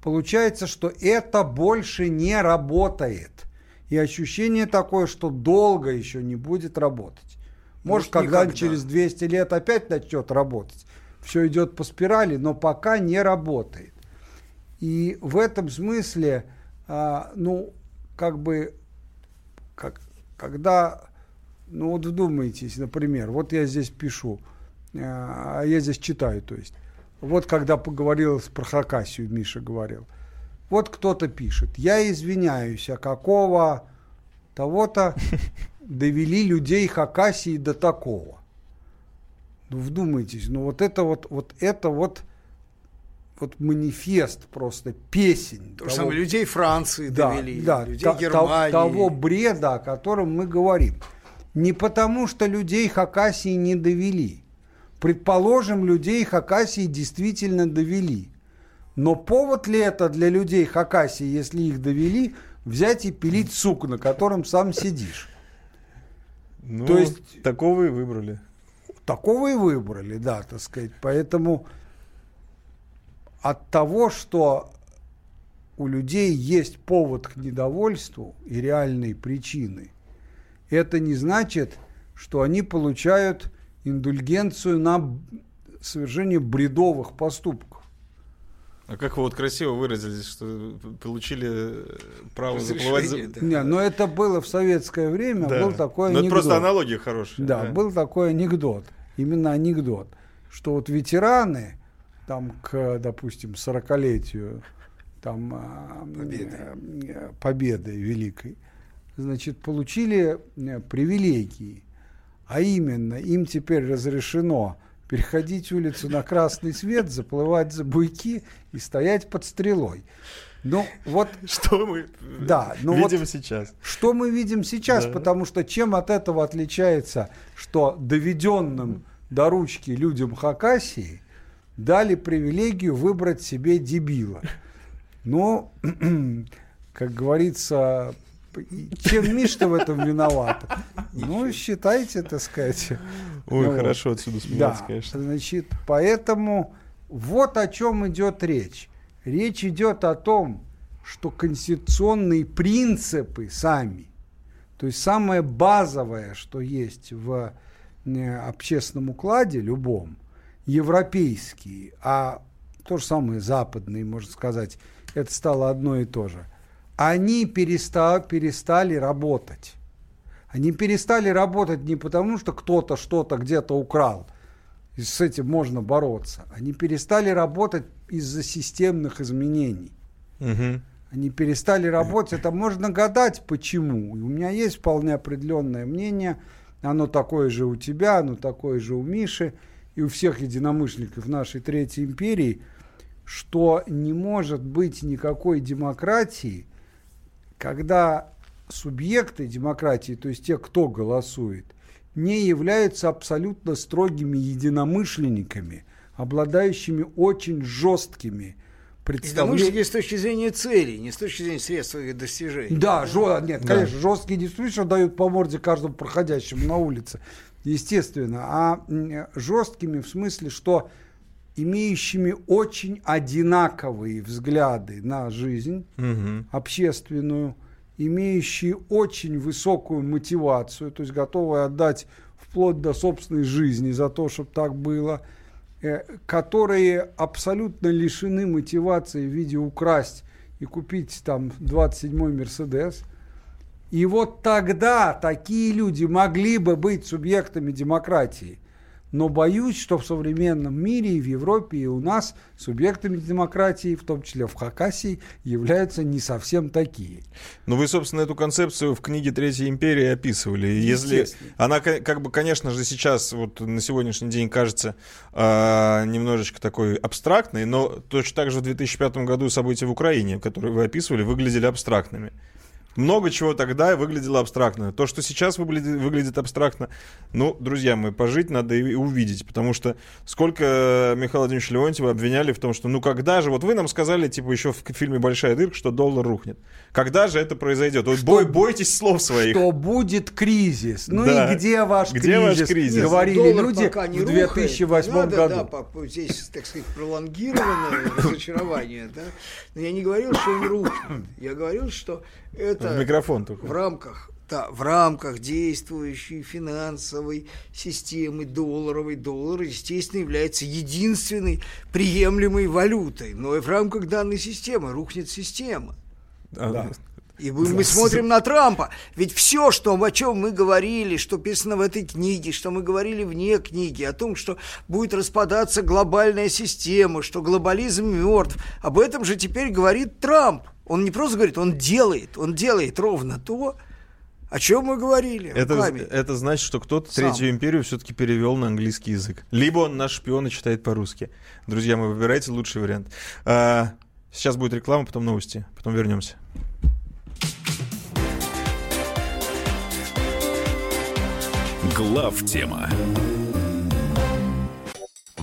получается, что это больше не работает. И ощущение такое, что долго еще не будет работать. Может, Может когда-нибудь через 200 лет опять начнет работать все идет по спирали, но пока не работает. И в этом смысле, а, ну, как бы, как, когда, ну вот вдумайтесь, например, вот я здесь пишу, а я здесь читаю, то есть, вот когда поговорил про Хакасию, Миша говорил, вот кто-то пишет, я извиняюсь, а какого того-то довели людей Хакасии до такого. Ну, вдумайтесь, ну вот это вот, вот это вот, вот манифест просто, песень. То того, самое, людей Франции да, довели, да, людей та, Германии. Того бреда, о котором мы говорим. Не потому, что людей Хакасии не довели. Предположим, людей Хакасии действительно довели. Но повод ли это для людей Хакасии, если их довели, взять и пилить сук, на котором сам сидишь? Ну, То есть такого и выбрали такого и выбрали, да, так сказать. Поэтому от того, что у людей есть повод к недовольству и реальные причины, это не значит, что они получают индульгенцию на совершение бредовых поступков. А как вы вот красиво выразились, что получили право заплывать за... Да. Не, но это было в советское время, да. был такой но анекдот. это просто аналогия хорошая. Да, да, был такой анекдот именно анекдот, что вот ветераны там к, допустим, 40-летию там, а, победы. Э, победы великой, значит, получили э, привилегии. А именно, им теперь разрешено переходить улицу на красный свет, заплывать за буйки и стоять под стрелой. Ну, вот... Что мы да, ну видим вот, сейчас? Что мы видим сейчас, да. потому что чем от этого отличается, что доведенным до ручки людям Хакасии дали привилегию выбрать себе дебила. Но, как говорится, чем Миш-то в этом виноват? Ну, считайте, так сказать. Ой, ну, хорошо отсюда смеяться, да, конечно. Значит, поэтому вот о чем идет речь. Речь идет о том, что конституционные принципы сами, то есть самое базовое, что есть в э, общественном укладе любом, европейские, а то же самое западные, можно сказать, это стало одно и то же, они перестали, перестали работать. Они перестали работать не потому, что кто-то что-то где-то украл, и с этим можно бороться. Они перестали работать из-за системных изменений. Угу. Они перестали работать. Это можно гадать, почему. И у меня есть вполне определенное мнение. Оно такое же у тебя, оно такое же у Миши и у всех единомышленников нашей Третьей империи, что не может быть никакой демократии, когда субъекты демократии, то есть те, кто голосует, не являются абсолютно строгими единомышленниками, обладающими очень жесткими представлениями. с точки зрения целей, не с точки зрения средств их достижений. Да, жё, нет, да. конечно, жесткие действительно дают по морде каждому проходящему на улице, естественно, а жесткими в смысле, что имеющими очень одинаковые взгляды на жизнь угу. общественную, имеющие очень высокую мотивацию, то есть готовые отдать вплоть до собственной жизни за то, чтобы так было, э, которые абсолютно лишены мотивации в виде украсть и купить там 27-й Мерседес. И вот тогда такие люди могли бы быть субъектами демократии но боюсь, что в современном мире и в Европе, и у нас субъектами демократии, в том числе в Хакасии, являются не совсем такие. Ну, вы, собственно, эту концепцию в книге «Третья империя» описывали. Если она, как бы, конечно же, сейчас, вот на сегодняшний день кажется э, немножечко такой абстрактной, но точно так же в 2005 году события в Украине, которые вы описывали, выглядели абстрактными много чего тогда выглядело абстрактно. То, что сейчас выглядит, выглядит абстрактно, ну, друзья мои, пожить надо и увидеть, потому что сколько Михаила Владимировича Леонтьева обвиняли в том, что ну когда же, вот вы нам сказали, типа, еще в фильме «Большая дырка», что доллар рухнет. Когда же это произойдет? Вот бой, бойтесь слов своих. Что будет кризис. Ну да. и где ваш где кризис? Ваш кризис? Говорили доллар люди в 2008 надо, году. Да, здесь, так сказать, пролонгированное разочарование. Да? Но я не говорил, что он рухнет. Я говорил, что это в микрофон только. В рамках да, в рамках действующей финансовой системы долларовой доллар, естественно, является единственной приемлемой валютой. Но и в рамках данной системы рухнет система. А, да. И мы, мы смотрим на Трампа. Ведь все, что, о чем мы говорили, что писано в этой книге, что мы говорили вне книги, о том, что будет распадаться глобальная система, что глобализм мертв, об этом же теперь говорит Трамп. Он не просто говорит, он делает, он делает ровно то, о чем мы говорили? Это, это значит, что кто-то Сам. Третью империю все-таки перевел на английский язык. Либо он наш шпион и читает по-русски. Друзья, мы выбирайте лучший вариант. А, сейчас будет реклама, потом новости, потом вернемся. Глав тема.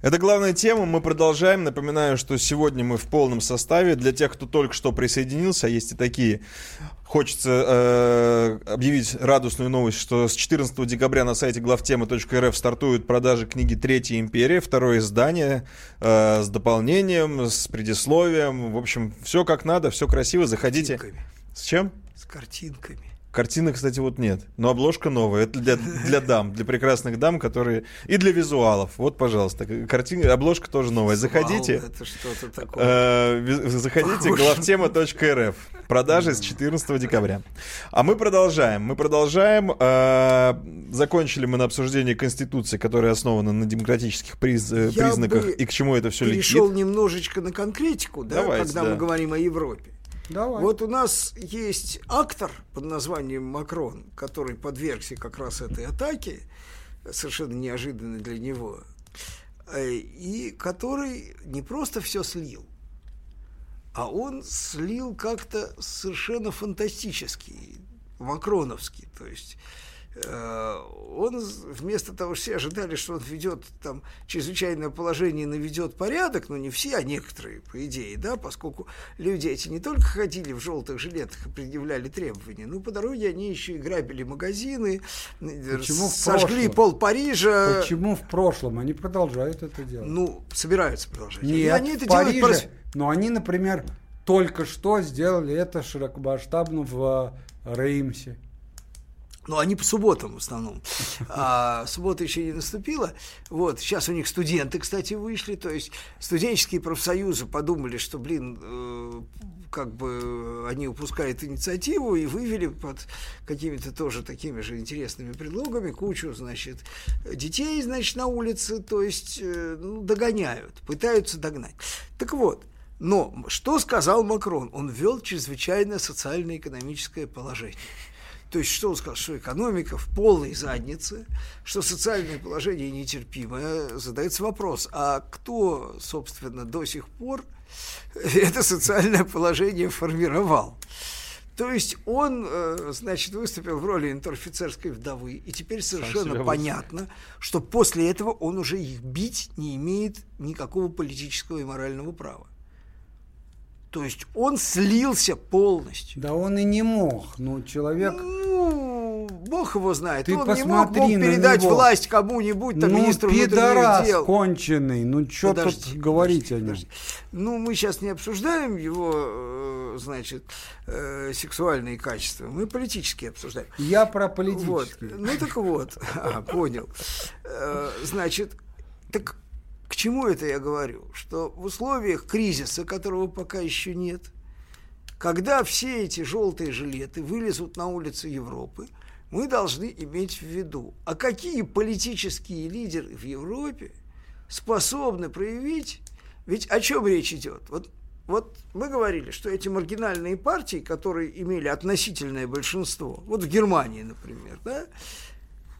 Это главная тема. Мы продолжаем. Напоминаю, что сегодня мы в полном составе. Для тех, кто только что присоединился, есть и такие. Хочется э, объявить радостную новость, что с 14 декабря на сайте главтемы.рф стартуют продажи книги «Третья империя», второе издание э, с дополнением, с предисловием. В общем, все как надо, все красиво. Заходите. С С чем? С картинками. Картины, кстати, вот нет. Но обложка новая. Это для, для дам, для прекрасных дам, которые... И для визуалов. Вот, пожалуйста. Картина, обложка тоже новая. Заходите. Это что-то такое. Э, заходите, главтема.рф. Продажи с 14 декабря. А мы продолжаем. Мы продолжаем. Э, закончили мы на обсуждении Конституции, которая основана на демократических приз, э, признаках. И к чему это все летит. Перешел немножечко на конкретику, да, Давайте, когда да. мы говорим о Европе. Давай. Вот у нас есть актор под названием Макрон, который подвергся как раз этой атаке, совершенно неожиданно для него, э, и который не просто все слил, а он слил как-то совершенно фантастически, макроновский, то есть он вместо того, что все ожидали, что он ведет там чрезвычайное положение и наведет порядок, но не все, а некоторые, по идее, да, поскольку люди эти не только ходили в желтых жилетах и предъявляли требования, но по дороге они еще и грабили магазины, Почему сожгли пол Парижа. Почему в прошлом? Они продолжают это делать. Ну, собираются продолжать. Нет, и они это в Париже, делают... но они, например, только что сделали это широкомасштабно в Реймсе. Ну, они по субботам в основном. А суббота еще не наступила. Вот, сейчас у них студенты, кстати, вышли. То есть студенческие профсоюзы подумали, что, блин, э, как бы они упускают инициативу и вывели под какими-то тоже такими же интересными предлогами кучу, значит, детей, значит, на улице, то есть э, ну, догоняют, пытаются догнать. Так вот, но что сказал Макрон? Он ввел чрезвычайное социально-экономическое положение. То есть, что он сказал, что экономика в полной заднице, что социальное положение нетерпимое, задается вопрос, а кто, собственно, до сих пор это социальное положение формировал? То есть он, э, значит, выступил в роли интерфицерской вдовы, и теперь совершенно понятно, что после этого он уже их бить не имеет никакого политического и морального права. То есть он слился полностью. Да он и не мог. Ну, человек... Ну, бог его знает. Ты он посмотри не мог, мог передать него. власть кому-нибудь, там, ну, министру пидорас дел. конченый. Ну, что тут говорить о нем? Ну, мы сейчас не обсуждаем его, э, значит, э, сексуальные качества. Мы политические обсуждаем. Я про политические. Вот. Ну, так вот. А, понял. Э, значит, так к чему это я говорю? Что в условиях кризиса, которого пока еще нет, когда все эти желтые жилеты вылезут на улицы Европы, мы должны иметь в виду, а какие политические лидеры в Европе способны проявить, ведь о чем речь идет? Вот, вот мы говорили, что эти маргинальные партии, которые имели относительное большинство, вот в Германии, например, да,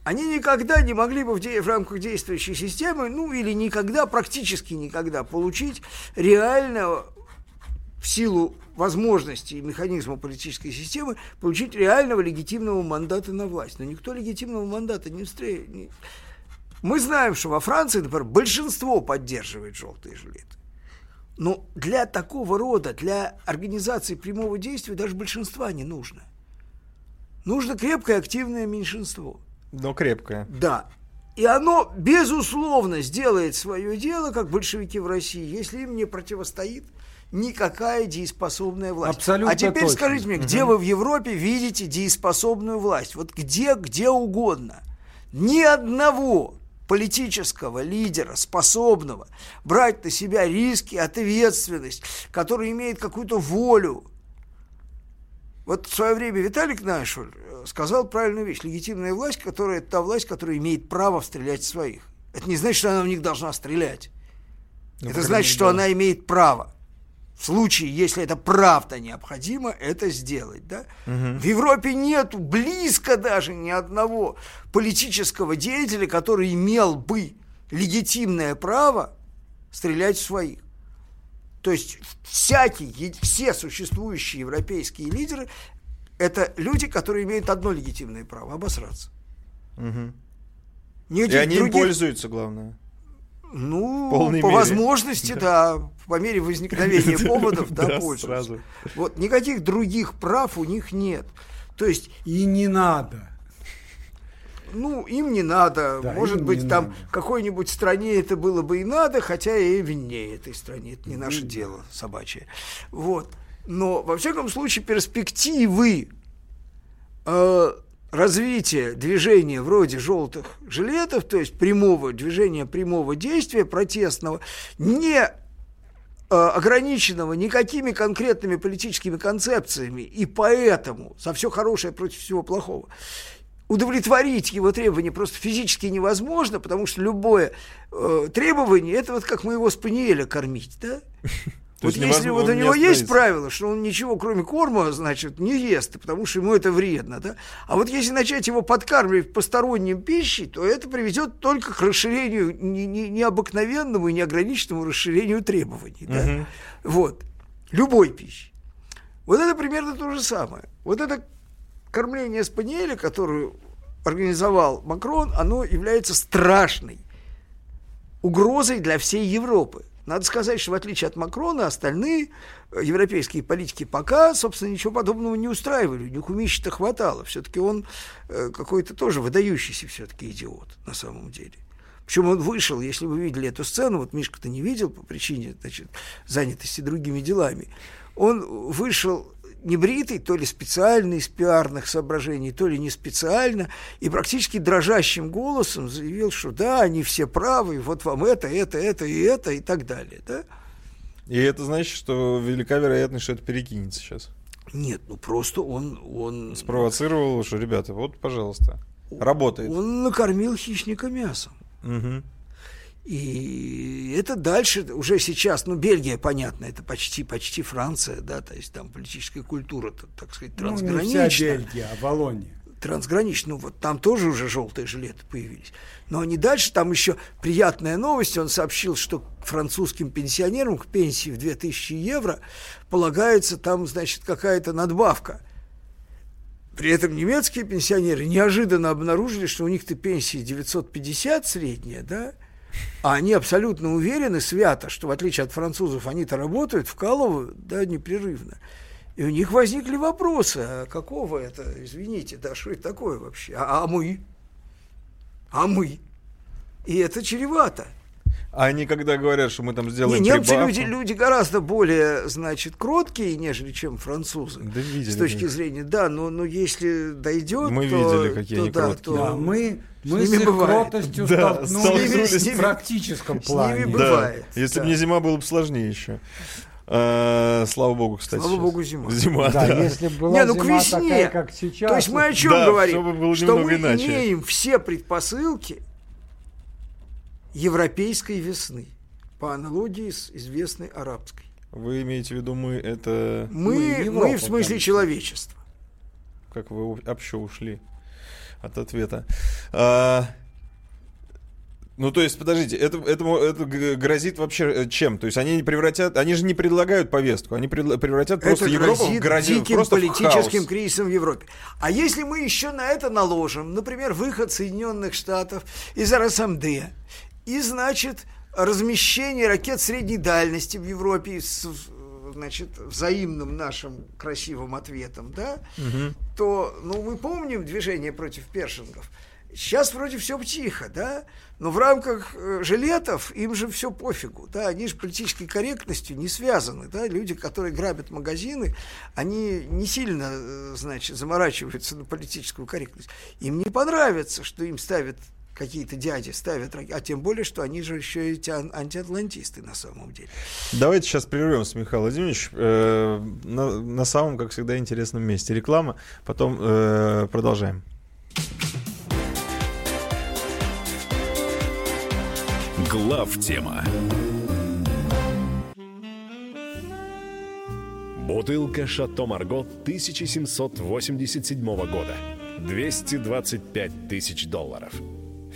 они никогда не могли бы в, де- в рамках действующей системы, ну или никогда, практически никогда получить реально в силу возможностей и механизма политической системы получить реального легитимного мандата на власть. Но никто легитимного мандата не встретит. Мы знаем, что во Франции, например, большинство поддерживает желтые жилеты. Но для такого рода, для организации прямого действия даже большинства не нужно. Нужно крепкое активное меньшинство – но крепкое. Да. И оно, безусловно, сделает свое дело, как большевики в России, если им не противостоит никакая дееспособная власть. Абсолютно а теперь точно. скажите мне, где угу. вы в Европе видите дееспособную власть? Вот где, где угодно. Ни одного политического лидера, способного брать на себя риски, ответственность, который имеет какую-то волю. Вот в свое время Виталик Найшуль сказал правильную вещь. Легитимная власть, которая это та власть, которая имеет право стрелять в своих. Это не значит, что она в них должна стрелять. Ну, это значит, что да. она имеет право. В случае, если это правда необходимо, это сделать. Да? Угу. В Европе нет близко даже ни одного политического деятеля, который имел бы легитимное право стрелять в своих. То есть всякие, все существующие европейские лидеры это люди, которые имеют одно легитимное право – обосраться. Угу. И они других... им пользуются, главное. Ну, по мере. возможности, да. да, по мере возникновения поводов, да, пользуются. Вот никаких других прав у них нет. То есть и не надо. Ну, им не надо. Да, Может быть, там надо. какой-нибудь стране это было бы и надо, хотя и виннее этой стране. Это не наше да. дело собачье. Вот. Но, во всяком случае, перспективы э, развитие движения вроде желтых жилетов, то есть прямого движения, прямого действия протестного, не э, ограниченного никакими конкретными политическими концепциями, и поэтому за все хорошее против всего плохого, удовлетворить его требования просто физически невозможно, потому что любое э, требование, это вот как моего спаниеля кормить, да? Вот если вот у него есть правило, что он ничего кроме корма, значит, не ест, потому что ему это вредно, да? А вот если начать его подкармливать посторонним пищей, то это приведет только к расширению, не, не, необыкновенному и неограниченному расширению требований, да? Угу. Вот. Любой пищи. Вот это примерно то же самое. Вот это кормление спаниеля, которую организовал Макрон, оно является страшной угрозой для всей Европы. Надо сказать, что в отличие от Макрона, остальные э, европейские политики пока, собственно, ничего подобного не устраивали. У них умища-то хватало. Все-таки он э, какой-то тоже выдающийся все-таки идиот на самом деле. Причем он вышел, если вы видели эту сцену, вот Мишка-то не видел по причине значит, занятости другими делами, он вышел небритый, то ли специально из пиарных соображений, то ли не специально, и практически дрожащим голосом заявил, что да, они все правы, вот вам это, это, это и это и так далее. Да? И это значит, что велика вероятность, что это перекинется сейчас. Нет, ну просто он... он... Спровоцировал, что, ребята, вот, пожалуйста, работает. Он накормил хищника мясом. Угу. И это дальше, уже сейчас, ну, Бельгия, понятно, это почти, почти Франция, да, то есть там политическая культура, так сказать, трансграничная. Ну, не вся Бельгия, а Волония. Трансгранично, ну, вот там тоже уже желтые жилеты появились. Но не дальше, там еще приятная новость, он сообщил, что французским пенсионерам к пенсии в 2000 евро полагается там, значит, какая-то надбавка. При этом немецкие пенсионеры неожиданно обнаружили, что у них-то пенсии 950 средняя, да, а они абсолютно уверены свято, что в отличие от французов они-то работают, вкалывают, да, непрерывно. И у них возникли вопросы, а какого это, извините, да, что это такое вообще? А, а мы? А мы? И это чревато. А они когда говорят, что мы там сделаем Не, немцы люди, люди гораздо более, значит, кроткие, нежели чем французы. Да видели. С точки мы. зрения, да, но, но если дойдет, мы то, видели, какие то, они да, кроткие. То... Да, мы мы с, с их бывает. кротостью да, столкнулись в практическом плане. С ними бывает. Да. Если да. бы не зима, было бы сложнее еще. А, слава богу, кстати. Слава сейчас. богу, зима. Зима, да. да. Если была не, ну, зима весне. такая, как сейчас. То есть мы о чем да, говорим? Что мы иначе. имеем все предпосылки европейской весны по аналогии с известной арабской. Вы имеете в виду мы это... Мы, мы, Европа, мы в смысле конечно. человечества. Как вы вообще ушли от ответа. А, ну, то есть, подождите, это, это, это грозит вообще э, чем? То есть они не превратят, они же не предлагают повестку, они превратят просто это Европу грозит в грозит диким просто политическим в кризисом в Европе. А если мы еще на это наложим, например, выход Соединенных Штатов из РСМД, и, значит, размещение ракет средней дальности в Европе с значит, взаимным нашим красивым ответом, да, угу. то, ну, мы помним движение против першингов. Сейчас вроде все тихо, да, но в рамках э, жилетов им же все пофигу, да, они же политической корректностью не связаны, да, люди, которые грабят магазины, они не сильно, э, значит, заморачиваются на политическую корректность. Им не понравится, что им ставят какие-то дяди ставят, а тем более, что они же еще и антиатлантисты на самом деле. Давайте сейчас прервемся, Михаил Владимирович, э, на, на самом, как всегда, интересном месте. Реклама, потом э, продолжаем. Глав тема. Бутылка «Шато Марго» 1787 года. 225 тысяч долларов.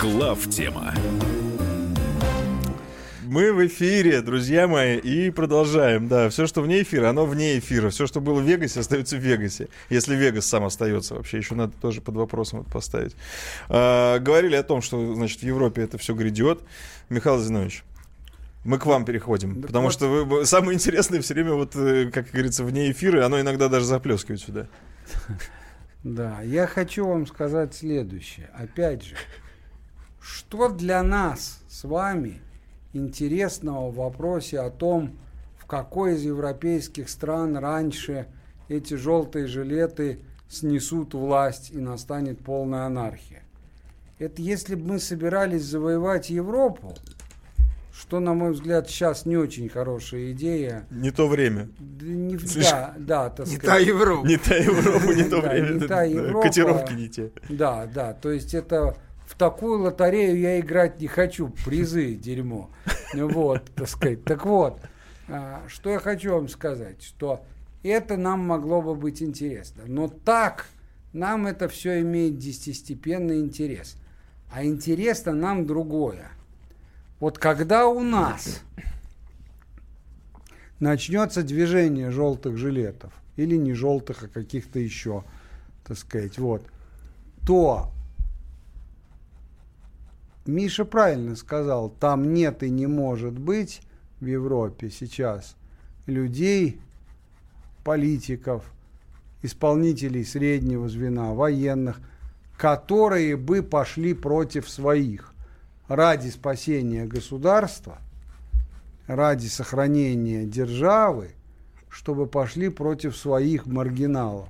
Глав тема Мы в эфире, друзья мои, и продолжаем. Да, все, что вне эфира, оно вне эфира. Все, что было в Вегасе, остается в Вегасе. Если Вегас сам остается вообще, еще надо тоже под вопросом это поставить. А, говорили о том, что, значит, в Европе это все грядет. Михаил Зинович, мы к вам переходим, да потому вот. что вы, самое интересное все время, вот, э, как говорится, вне эфира, оно иногда даже заплескивает сюда. Да, я хочу вам сказать следующее. Опять же, что для нас с вами интересного в вопросе о том, в какой из европейских стран раньше эти желтые жилеты снесут власть и настанет полная анархия? Это если бы мы собирались завоевать Европу, что, на мой взгляд, сейчас не очень хорошая идея. Не то время. Да, не, да, да, так не сказать. та Европа. Не та Европа, не то время. Не та Европа. Котировки не те. Да, да, то есть это в такую лотерею я играть не хочу, призы, дерьмо. Вот, так сказать. Так вот, а, что я хочу вам сказать, что это нам могло бы быть интересно. Но так нам это все имеет десятистепенный интерес. А интересно нам другое – вот когда у нас начнется движение желтых жилетов, или не желтых, а каких-то еще, так сказать, вот, то Миша правильно сказал, там нет и не может быть в Европе сейчас людей, политиков, исполнителей среднего звена, военных, которые бы пошли против своих ради спасения государства, ради сохранения державы, чтобы пошли против своих маргиналов.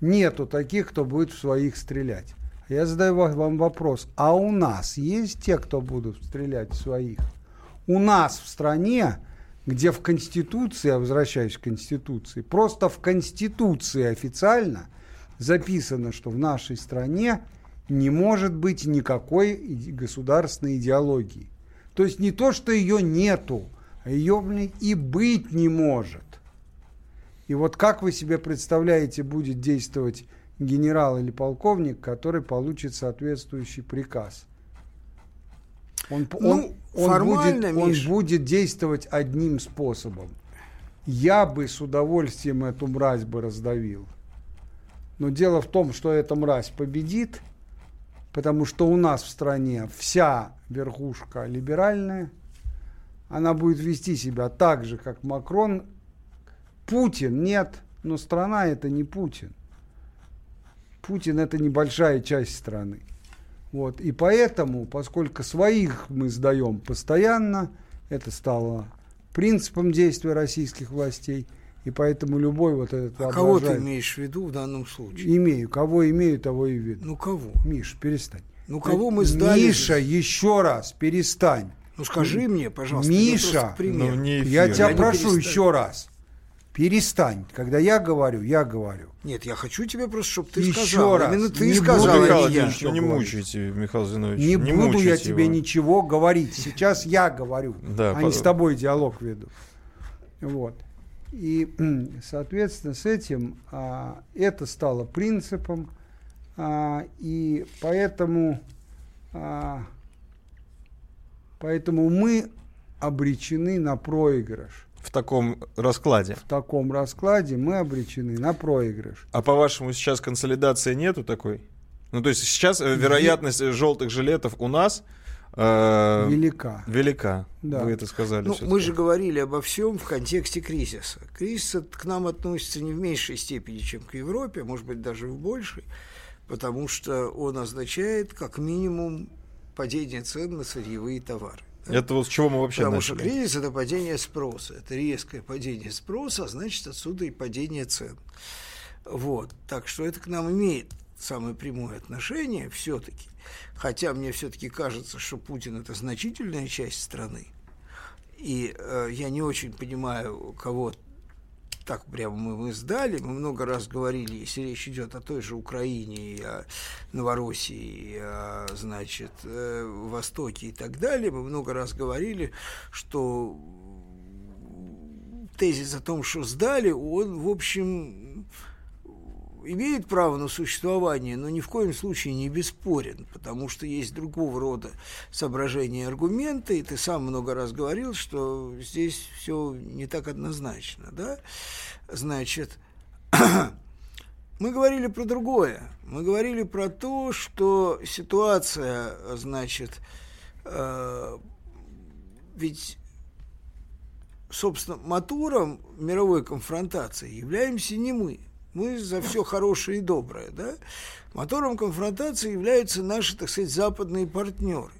Нету таких, кто будет в своих стрелять. Я задаю вам вопрос, а у нас есть те, кто будут стрелять своих? У нас в стране, где в Конституции, я возвращаюсь к Конституции, просто в Конституции официально записано, что в нашей стране не может быть никакой государственной идеологии. То есть не то, что ее нету, а ее и быть не может. И вот как вы себе представляете, будет действовать генерал или полковник, который получит соответствующий приказ? Он, ну, он, он, будет, он будет действовать одним способом. Я бы с удовольствием эту мразь бы раздавил. Но дело в том, что эта мразь победит – потому что у нас в стране вся верхушка либеральная, она будет вести себя так же, как Макрон. Путин нет, но страна это не Путин. Путин это небольшая часть страны. Вот. И поэтому, поскольку своих мы сдаем постоянно, это стало принципом действия российских властей – и поэтому любой вот этот а кого ты имеешь в виду в данном случае? Имею. Кого имею, того и виду. Ну, кого? Миш, перестань. Ну, кого мы сдали? Миша, еще раз, перестань. Ну, скажи мне, пожалуйста. Миша, ну, не я тебя я прошу еще раз. Перестань. Когда я говорю, я говорю. Нет, я хочу тебе просто, чтобы ты Еще сказал. Раз. Именно ты не сказал, буду, Михаил а не я. Ну, не мучайте, Михаил Зинович. Не, не буду я его. тебе ничего говорить. Сейчас я говорю, да, а по... не с тобой диалог веду. Вот. И, соответственно, с этим а, это стало принципом, а, и поэтому, а, поэтому мы обречены на проигрыш. В таком раскладе. В таком раскладе мы обречены на проигрыш. А по-вашему сейчас консолидации нету такой? Ну, то есть сейчас э, вероятность желтых жилетов у нас Э, велика. Велика, да. вы это сказали. Ну, мы же говорили обо всем в контексте кризиса. Кризис к нам относится не в меньшей степени, чем к Европе, может быть, даже в большей, потому что он означает как минимум падение цен на сырьевые товары. Это вот с чего мы вообще Потому начали? что кризис – это падение спроса. Это резкое падение спроса, а значит, отсюда и падение цен. Вот. Так что это к нам имеет самое прямое отношение все-таки. Хотя мне все-таки кажется, что Путин это значительная часть страны. И э, я не очень понимаю, кого так прямо мы, мы сдали. Мы много раз говорили, если речь идет о той же Украине, и о Новороссии, и о, значит, э, Востоке и так далее, мы много раз говорили, что тезис о том, что сдали, он, в общем, имеет право на существование, но ни в коем случае не бесспорен, потому что есть другого рода соображения и аргументы, и ты сам много раз говорил, что здесь все не так однозначно, да? Значит, мы говорили про другое. Мы говорили про то, что ситуация, значит, э, ведь собственно, мотором мировой конфронтации являемся не мы. Мы за все хорошее и доброе, да? Мотором конфронтации являются наши, так сказать, западные партнеры.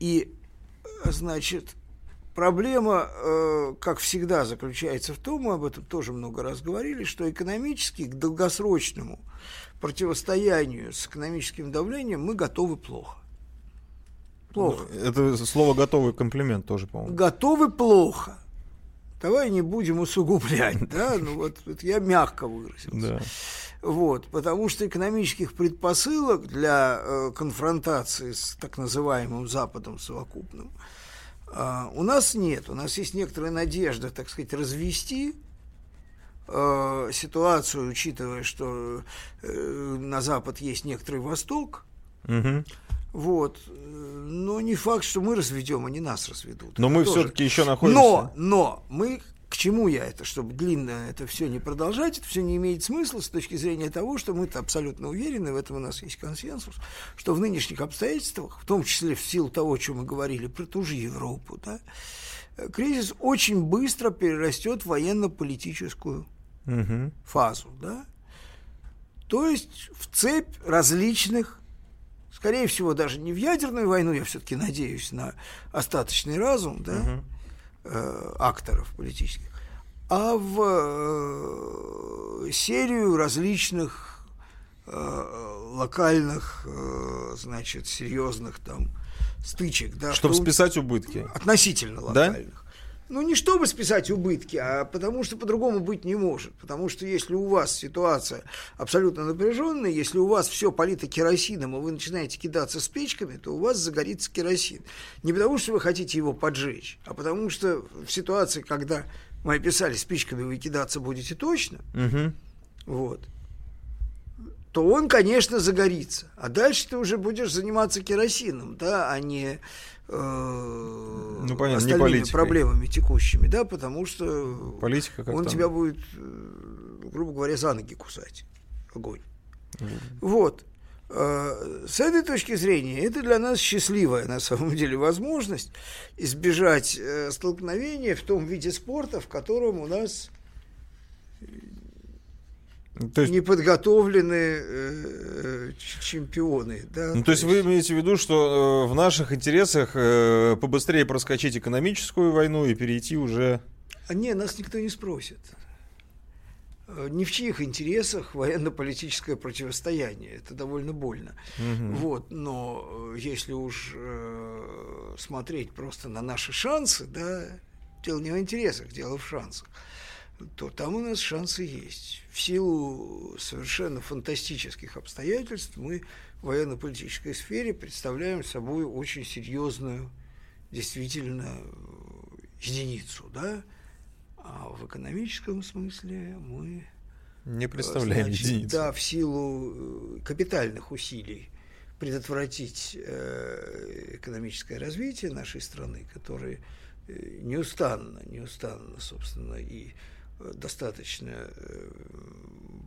И, значит, проблема, э, как всегда, заключается в том, мы об этом тоже много раз говорили, что экономически к долгосрочному противостоянию с экономическим давлением мы готовы плохо. Плохо. Это слово готовый комплимент тоже, по-моему. Готовы плохо давай не будем усугублять, да, ну вот, вот я мягко выразился. Да. Вот, потому что экономических предпосылок для э, конфронтации с так называемым Западом совокупным э, у нас нет. У нас есть некоторая надежда, так сказать, развести э, ситуацию, учитывая, что э, на Запад есть некоторый Восток. Угу. Вот. Но не факт, что мы разведем, они нас разведут. Но это мы все-таки еще находимся. Но, но мы к чему я это, чтобы длинно это все не продолжать, это все не имеет смысла с точки зрения того, что мы-то абсолютно уверены, в этом у нас есть консенсус, что в нынешних обстоятельствах, в том числе в силу того, о чем мы говорили про ту же Европу, да, кризис очень быстро перерастет в военно-политическую угу. фазу, да, то есть в цепь различных скорее всего, даже не в ядерную войну, я все-таки надеюсь на остаточный разум, да, угу. э, акторов политических, а в э, серию различных э, локальных, э, значит, серьезных там стычек, да. Чтобы списать убытки. Относительно локальных. Да? Ну, не чтобы списать убытки, а потому что по-другому быть не может. Потому что если у вас ситуация абсолютно напряженная, если у вас все полито керосином, и вы начинаете кидаться спичками, то у вас загорится керосин. Не потому что вы хотите его поджечь, а потому что в ситуации, когда мы описали спичками, вы кидаться будете точно, угу. вот, то он, конечно, загорится. А дальше ты уже будешь заниматься керосином, да, а не э, ну, понятно, остальными не проблемами текущими, да, потому что Политика он тебя будет, э, грубо говоря, за ноги кусать. Огонь. Mm. Вот. Э, с этой точки зрения это для нас счастливая на самом деле возможность избежать столкновения в том виде спорта, в котором у нас то есть... неподготовленные э, чемпионы. Да? Ну, то, то есть, есть вы имеете в виду, что э, в наших интересах э, побыстрее проскочить экономическую войну и перейти уже... А не, нас никто не спросит. Э, ни в чьих интересах военно-политическое противостояние. Это довольно больно. Угу. Вот, но э, если уж э, смотреть просто на наши шансы, да, дело не в интересах, дело в шансах то там у нас шансы есть. В силу совершенно фантастических обстоятельств мы в военно-политической сфере представляем собой очень серьезную, действительно, единицу, да? А в экономическом смысле мы... Не представляем значит, единицу. Да, в силу э, капитальных усилий предотвратить э, экономическое развитие нашей страны, которые э, неустанно, неустанно, собственно, и достаточно э,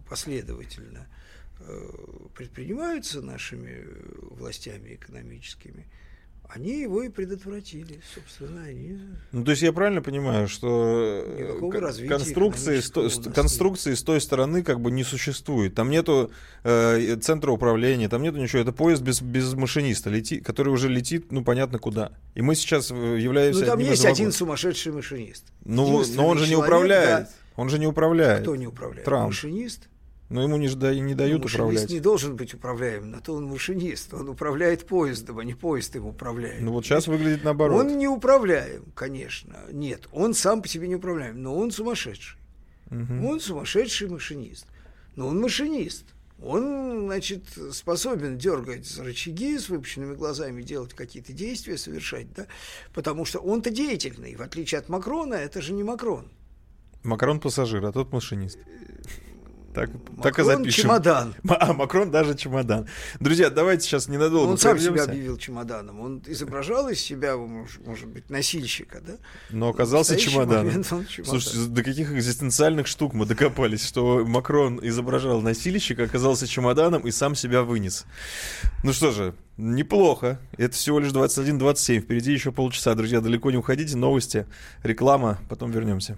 последовательно э, предпринимаются нашими властями экономическими, они его и предотвратили, собственно, они... Ну, то есть я правильно понимаю, что э, конструкции, с, конструкции с той стороны как бы не существует. Там нету э, центра управления, там нету ничего. Это поезд без, без машиниста, лети, который уже летит, ну, понятно куда. И мы сейчас являемся... Ну, там есть один сумасшедший машинист. Ну, но он же не управляет. Да. Он же не управляет. Кто не управляет? Трамп. Машинист. Но ему не, не дают ну, управлять. не должен быть управляем, на то он машинист. Он управляет поездом, а не поезд им управляет. Ну вот сейчас выглядит наоборот. Он не управляем, конечно. Нет, он сам по себе не управляем, но он сумасшедший. Угу. Он сумасшедший машинист. Но он машинист. Он, значит, способен дергать рычаги с выпущенными глазами, делать какие-то действия, совершать, да, потому что он-то деятельный, в отличие от Макрона, это же не Макрон. Макрон пассажир, а тот машинист. Так, Макрон так и запишем. чемодан. А, Макрон даже чемодан. Друзья, давайте сейчас ненадолго Он сам себя объявил чемоданом. Он изображал из себя, может, быть, носильщика, да? Но оказался чемоданом. чемодан. Слушайте, до каких экзистенциальных штук мы докопались, что Макрон изображал носильщика, оказался чемоданом и сам себя вынес. Ну что же, неплохо. Это всего лишь 21.27. Впереди еще полчаса. Друзья, далеко не уходите. Новости, реклама. Потом вернемся.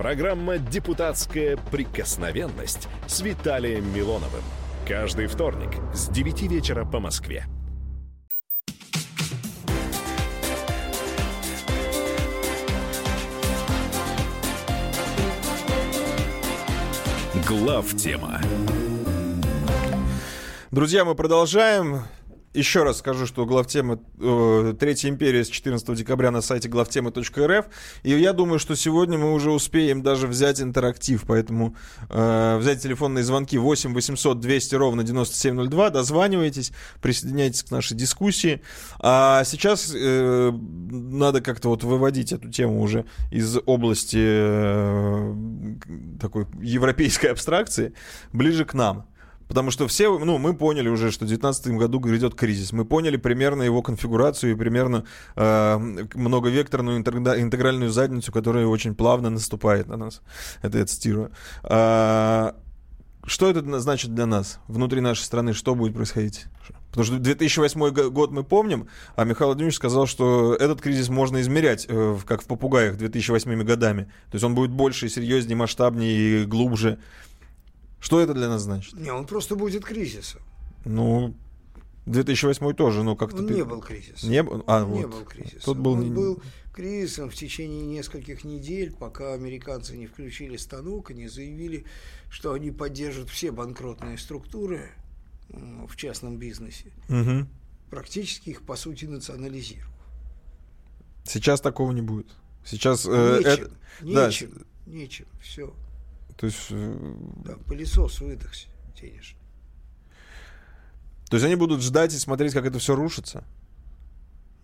Программа «Депутатская прикосновенность» с Виталием Милоновым. Каждый вторник с 9 вечера по Москве. Глав тема. Друзья, мы продолжаем. Еще раз скажу, что главтема э, Третья империя с 14 декабря на сайте главтемы.рф. И я думаю, что сегодня мы уже успеем даже взять интерактив. Поэтому э, взять телефонные звонки 8 800 200 ровно 9702. Дозванивайтесь, присоединяйтесь к нашей дискуссии. А сейчас э, надо как-то вот выводить эту тему уже из области э, такой европейской абстракции ближе к нам. Потому что все, ну, мы поняли уже, что в 2019 году грядет кризис. Мы поняли примерно его конфигурацию и примерно э, многовекторную интегра- интегральную задницу, которая очень плавно наступает на нас. Это я цитирую. А, что это значит для нас, внутри нашей страны, что будет происходить? Потому что 2008 год мы помним, а Михаил Владимирович сказал, что этот кризис можно измерять, э, как в попугаях, 2008 годами. То есть он будет больше, серьезнее, масштабнее и глубже. Что это для нас значит? Не, он просто будет кризисом. Ну, 2008 тоже, ну как-то... Он не был кризисом. Не, был- а, не вот. был кризисом. Тут был... Он не- был кризисом в течение нескольких недель, пока американцы не включили станок и не заявили, что они поддержат все банкротные структуры в частном бизнесе, Мгм. практически их, по сути, национализируют. Сейчас такого не будет. Сейчас... э, Нечем, это- да, нечем, нечем, все. То есть... э, Да, пылесос выдохся денежный. То есть они будут ждать и смотреть, как это все рушится?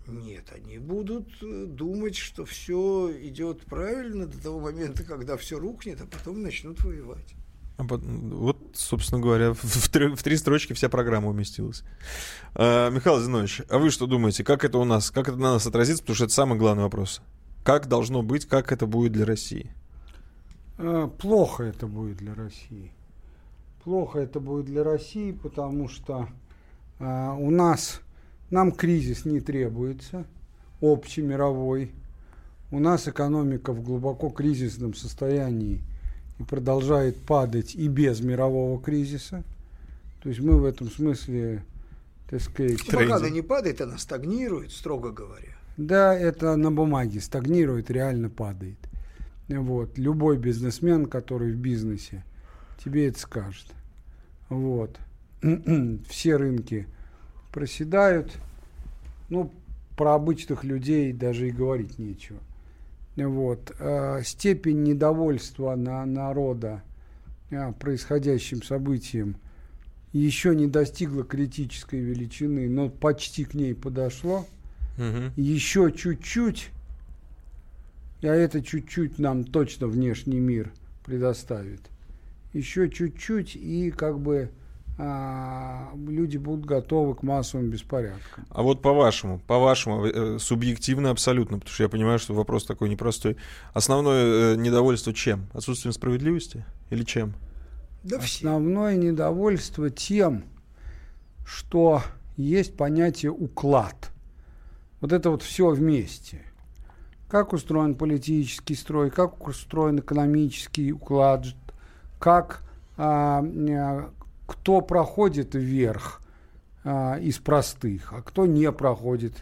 Нет, они будут э, думать, что все идет правильно до того момента, когда все рухнет, а потом начнут воевать. А пот- Вот, собственно говоря, в, в три, в три строчки вся программа уместилась. А, Михаил Зинович, а вы что думаете, как это у нас, как это на нас отразится, потому что это самый главный вопрос. Как должно быть, как это будет для России? Э, Плохо это будет для России. Плохо это будет для России, потому что э, у нас нам кризис не требуется, общий мировой. У нас экономика в глубоко кризисном состоянии и продолжает падать и без мирового кризиса. То есть мы в этом смысле, так сказать... Пока она не падает, она стагнирует, строго говоря. Да, это на бумаге стагнирует, реально падает. Вот. Любой бизнесмен, который в бизнесе, тебе это скажет. Вот. Все рынки проседают. Ну, про обычных людей даже и говорить нечего. Вот. А, Степень недовольства на народа а, происходящим событием еще не достигла критической величины, но почти к ней подошло еще чуть-чуть, а это чуть-чуть нам точно внешний мир предоставит. Еще чуть-чуть, и как бы а, люди будут готовы к массовым беспорядкам. А вот по-вашему, по-вашему, э, субъективно абсолютно, потому что я понимаю, что вопрос такой непростой. Основное э, недовольство чем? Отсутствием справедливости или чем? Да все. Основное недовольство тем, что есть понятие уклад. Вот это вот все вместе. Как устроен политический строй, как устроен экономический уклад, как а, а, кто проходит вверх а, из простых, а кто не проходит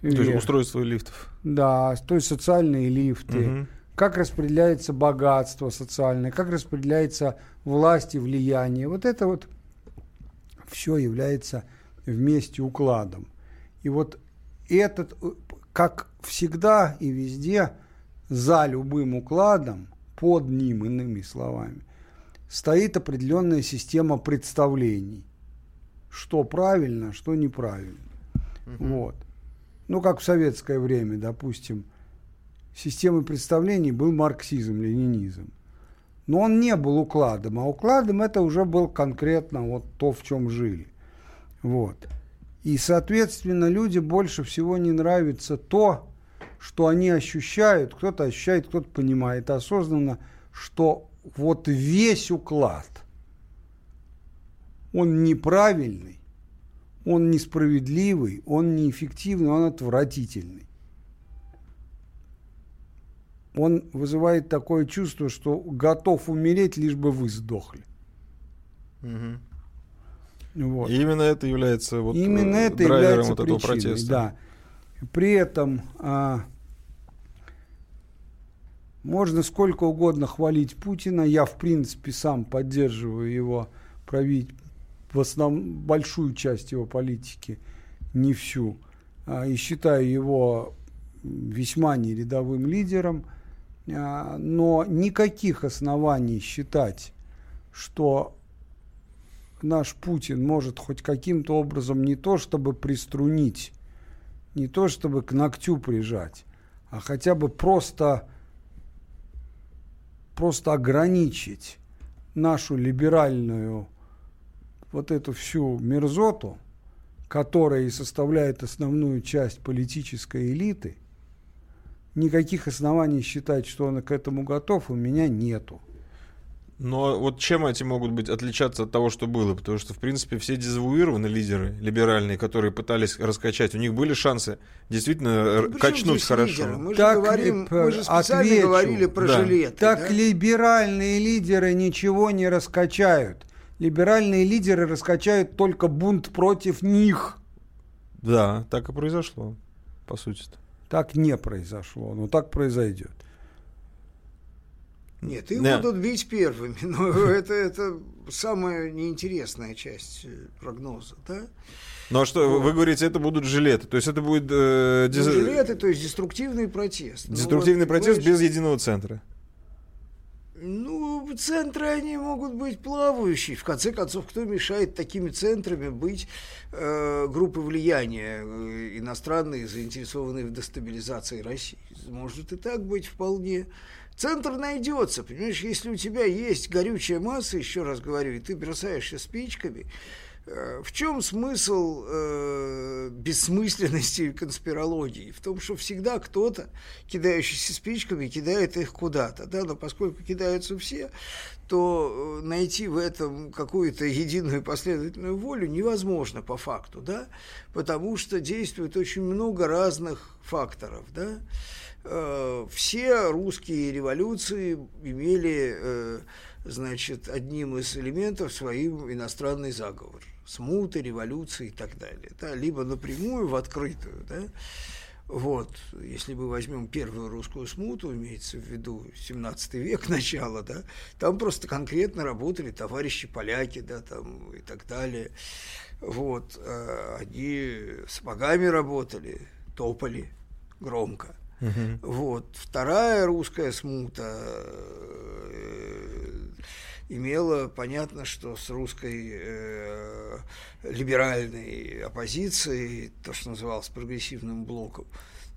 То есть вверх. устройство лифтов. Да, то есть социальные лифты, Мгм. как распределяется богатство социальное, как распределяется власть и влияние. Вот это вот все является вместе укладом. И вот этот, как всегда и везде, за любым укладом, под ним, иными словами, стоит определенная система представлений. Что правильно, что неправильно. Угу. Вот. Ну, как в советское время, допустим, системой представлений был марксизм, ленинизм. Но он не был укладом, а укладом это уже был конкретно вот то, в чем жили. Вот. И, соответственно, люди больше всего не нравится то, что они ощущают, кто-то ощущает, кто-то понимает осознанно, что вот весь уклад, он неправильный, он несправедливый, он неэффективный, он отвратительный он вызывает такое чувство, что готов умереть, лишь бы вы сдохли. Угу. Вот. И именно это является вот именно э, это является вот причиной, этого протеста. Да. При этом а, можно сколько угодно хвалить Путина. Я, в принципе, сам поддерживаю его править в основном большую часть его политики, не всю. А, и считаю его весьма нерядовым лидером – а, но никаких оснований считать, что наш Путин может хоть каким-то образом не то чтобы приструнить, не то чтобы к ногтю прижать, а хотя бы просто, просто ограничить нашу либеральную вот эту всю мерзоту, которая и составляет основную часть политической элиты – никаких оснований считать, что он к этому готов, у меня нету. Но вот чем эти могут быть отличаться от того, что было? Потому что, в принципе, все дезавуированные лидеры либеральные, которые пытались раскачать, у них были шансы действительно ну, качнуть хорошо. Лидеры? Мы же, так, говорим, мы же специально отвечу. говорили про да. жилеты. Так да? либеральные лидеры ничего не раскачают. Либеральные лидеры раскачают только бунт против них. Да, так и произошло, по сути. -то. Так не произошло, но так произойдет. Нет, их да. будут бить первыми, но это, это самая неинтересная часть э, прогноза, да? Ну а что, вот. вы говорите, это будут жилеты, то есть это будет... Э, диз... ну, жилеты, то есть деструктивный протест. Ну деструктивный ну, вот, протест без единого центра. Ну, центры, они могут быть плавающие. В конце концов, кто мешает такими центрами быть э, группы влияния э, иностранные, заинтересованные в дестабилизации России? Может и так быть вполне. Центр найдется, понимаешь, если у тебя есть горючая масса, еще раз говорю, и ты бросаешься спичками, Э, в чем смысл э, бессмысленности конспирологии? В том, что всегда кто-то, кидающийся спичками, кидает их куда-то. Да? Но поскольку кидаются все, то э, найти в этом какую-то единую последовательную волю невозможно по факту, да? потому что действует очень много разных факторов. Да? Э, все русские революции имели значит, одним из элементов своим иностранный заговор смуты, революции и так далее. Да, либо напрямую в открытую, да, вот, если мы возьмем первую русскую смуту, имеется в виду 17 век, начало, да, там просто конкретно работали товарищи поляки, да, там и так далее. Вот, а они сапогами работали, топали громко. Угу. Вот, вторая русская смута э, имела, понятно, что с русской э, либеральной оппозицией, то, что называлось прогрессивным блоком,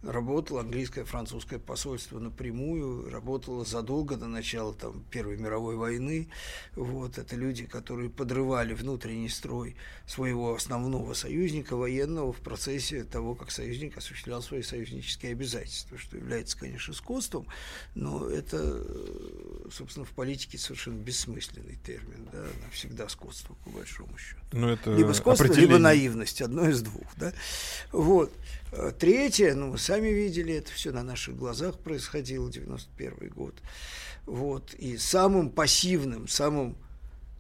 работало английское, французское посольство напрямую, работало задолго до начала там, Первой мировой войны. Вот, это люди, которые подрывали внутренний строй своего основного союзника военного в процессе того, как союзник осуществлял свои союзнические обязательства, что является, конечно, скотством, но это, собственно, в политике совершенно бессмысленный термин, да, навсегда скотство, по большому счету. Но ну, это либо скотство, либо наивность, одно из двух, да. Вот. Третье, ну, вы сами видели, это все на наших глазах происходило, 91 год. Вот. И самым пассивным, самым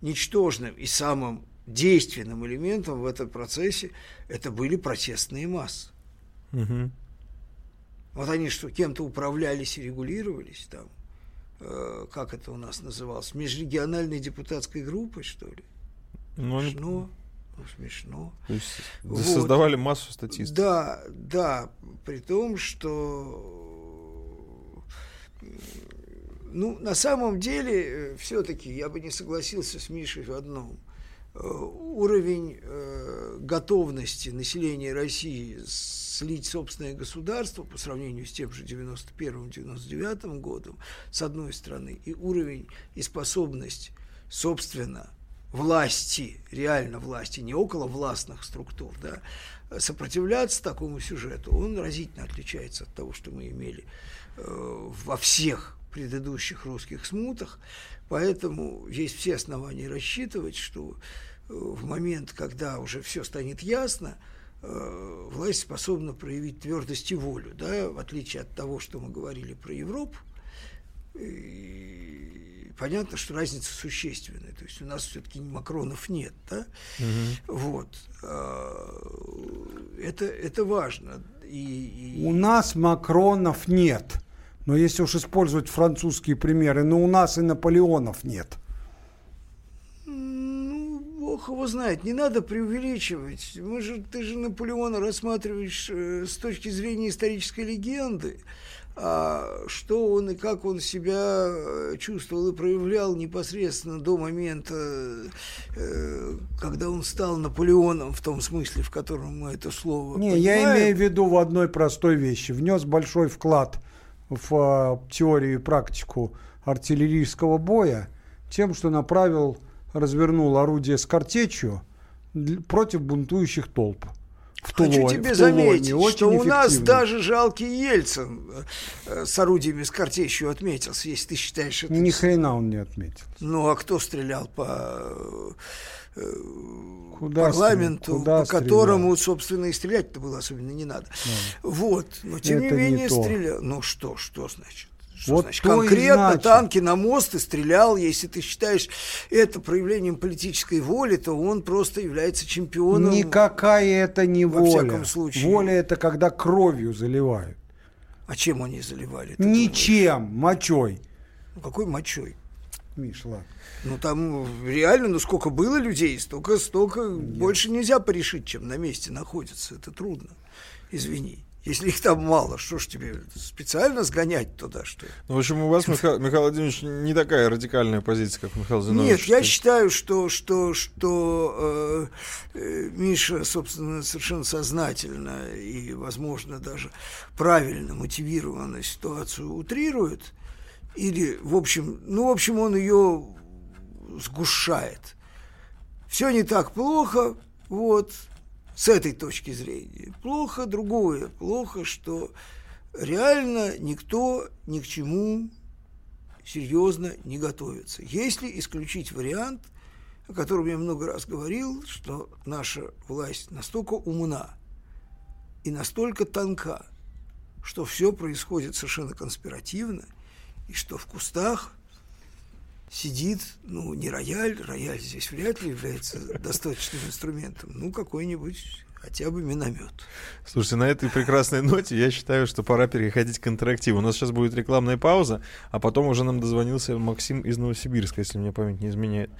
ничтожным и самым действенным элементом в этом процессе это были протестные массы. Угу. Вот они что, кем-то управлялись и регулировались там? Э, как это у нас называлось? Межрегиональной депутатской группой, что ли? Ну, Смешно. Ну, смешно. То есть Вот. создавали массу статистов. Да, да, при том, что ну, на самом деле, все-таки я бы не согласился с Мишей в одном. Э, Уровень э, готовности населения России слить собственное государство по сравнению с тем же 91-99 годом, с одной стороны, и уровень и способность, собственно, власти, реально власти, не около властных структур, да, сопротивляться такому сюжету, он разительно отличается от того, что мы имели э, во всех предыдущих русских смутах, поэтому есть все основания рассчитывать, что э, в момент, когда уже все станет ясно, э, власть способна проявить твердость и волю, да, в отличие от того, что мы говорили про Европу, и понятно, что разница существенная. То есть у нас все-таки Макронов нет, да? Вот. А, Это, это важно. И, и- У нас Макронов нет. Но если уж использовать французские примеры, но у нас и Наполеонов нет. Ну, бог его знает, не надо преувеличивать. Мы же, ты же Наполеона рассматриваешь э, с точки зрения исторической легенды. А что он и как он себя э, чувствовал и проявлял непосредственно до момента, э, когда он стал Наполеоном, в том смысле, в котором мы это слово Не, я понимаем. имею в виду в одной простой вещи. Внес большой вклад в а, теорию и практику артиллерийского боя тем, что направил, развернул орудие с картечью против бунтующих толп. В Хочу Тулоне- тебе в Тулоне. заметить, что у нас эффективно. даже жалкий Ельцин э, с орудиями с картечью отметился, если ты считаешь это... Ни хрена он не отметил. Ну, а кто стрелял по э, Куда парламенту? Куда по которому, собственно, и стрелять-то было особенно не надо. Вот, но тем Это не не менее то. стрелял. Ну что, что значит? Что Вот значит? Конкретно значит. танки на мост и стрелял, если ты считаешь это проявлением политической воли, то он просто является чемпионом. Никакая это не во воля. всяком случае. Воля это когда кровью заливают. А чем они заливали? Ничем, мочой. думаешь? Ну, какой мочой? Миш, ладно. Ну там реально, ну сколько было людей, столько, столько больше нельзя порешить, чем на месте находится. Это трудно. Извини. Если их там мало, что ж тебе специально сгонять туда, что ли? Ну, в общем, у вас, Миха- Михаил Владимирович, не такая радикальная позиция, как Михаил Зинович. Нет, я То есть- считаю, что, что, что э, э, Миша, собственно, совершенно сознательно и, возможно, даже правильно мотивированно ситуацию утрирует. Или, в общем, ну, в общем, он ее сгущает. Все не так плохо, вот, с этой точки зрения. Плохо другое. Плохо, что реально никто ни к чему серьезно не готовится. Если исключить вариант, о котором я много раз говорил, что наша власть настолько умна и настолько тонка, что все происходит совершенно конспиративно, и что в кустах сидит, ну, не рояль, рояль здесь вряд ли является достаточным инструментом, ну, какой-нибудь хотя бы миномет. Слушайте, на этой прекрасной ноте я считаю, что пора переходить к интерактиву. У нас сейчас будет рекламная пауза, а потом уже нам дозвонился Максим из Новосибирска, если мне память не изменяет.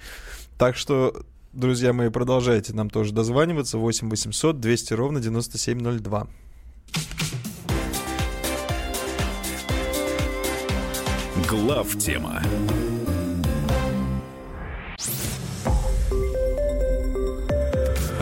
Так что, друзья мои, продолжайте нам тоже дозваниваться. 8 800 200 ровно 9702. Глав тема.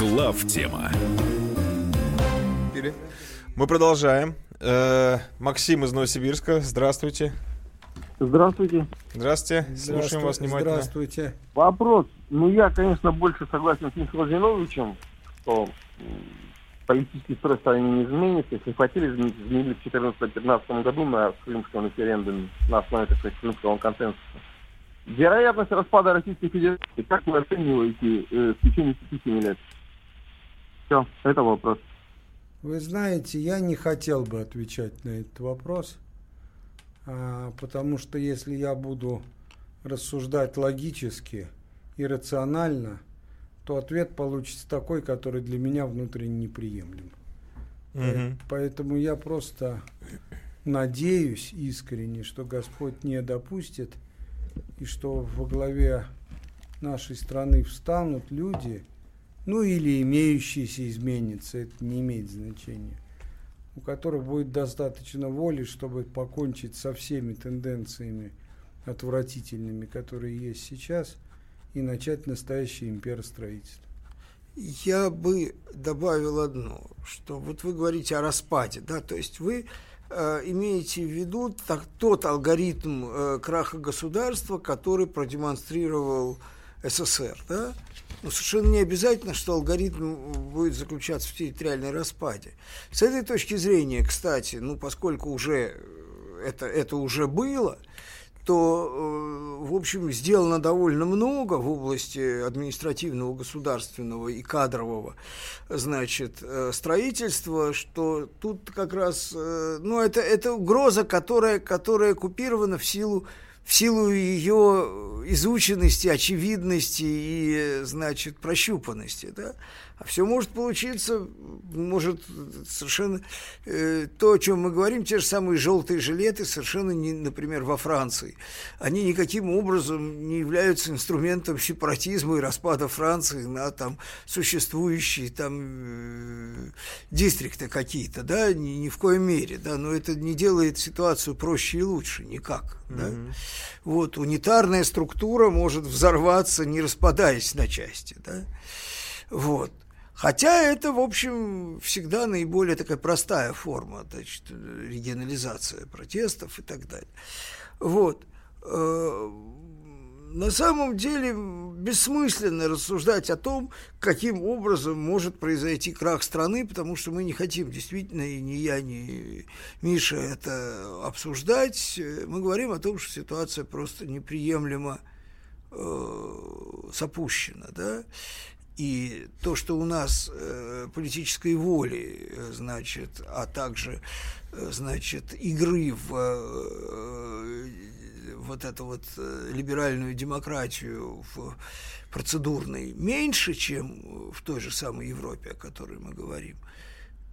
Глав тема. Мы продолжаем. Э, Максим из Новосибирска, здравствуйте. Здравствуйте. Здравствуйте, слушаем вас внимательно. Здравствуйте. Вопрос. Ну, я, конечно, больше согласен с Михаилом Зиновичем что политический строй в стране не изменится. Если хотели изменить, изменили в 2014-2015 году на Крымском референдуме на основе, так сказать, Крымского консенсуса. Вероятность распада Российской Федерации, как вы оцениваете э, в течение 5 лет? Все, это вопрос. Вы знаете, я не хотел бы отвечать на этот вопрос, а, потому что если я буду рассуждать логически и рационально – то ответ получится такой, который для меня внутренне неприемлем. Угу. Поэтому я просто надеюсь искренне, что Господь не допустит, и что во главе нашей страны встанут люди, ну или имеющиеся изменятся, это не имеет значения, у которых будет достаточно воли, чтобы покончить со всеми тенденциями отвратительными, которые есть сейчас – и начать настоящее имперостроительство. Я бы добавил одно, что вот вы говорите о распаде, да, то есть вы э, имеете в виду так, тот алгоритм э, краха государства, который продемонстрировал СССР, да? Но совершенно не обязательно, что алгоритм будет заключаться в территориальной распаде. С этой точки зрения, кстати, ну, поскольку уже это, это уже было, то, э, в общем, сделано довольно много в области административного, государственного и кадрового, значит, э, строительства, что тут как раз, э, ну, это, это угроза, которая, которая купирована в силу в силу ее изученности, очевидности и, значит, прощупанности, да, а все может получиться, может совершенно э, то, о чем мы говорим, те же самые желтые жилеты, совершенно не, например, во Франции. Они никаким образом не являются инструментом сепаратизма и распада Франции на там существующие там э, дистрикты какие-то, да, ни, ни в коем мере, да, но это не делает ситуацию проще и лучше никак, mm-hmm. да. Вот унитарная структура может взорваться, не распадаясь на части, да. Вот. Хотя это, в общем, всегда наиболее такая простая форма, значит, регионализация протестов и так далее. Вот. Э, на самом деле бессмысленно рассуждать о том, каким образом может произойти крах страны, потому что мы не хотим действительно, и ни я, ни Миша это обсуждать. Мы говорим о том, что ситуация просто неприемлемо э, запущена, да, и то, что у нас э, политической воли, э, значит, а также, э, значит, игры в э, вот эту вот э, либеральную демократию в процедурной меньше, чем в той же самой Европе, о которой мы говорим,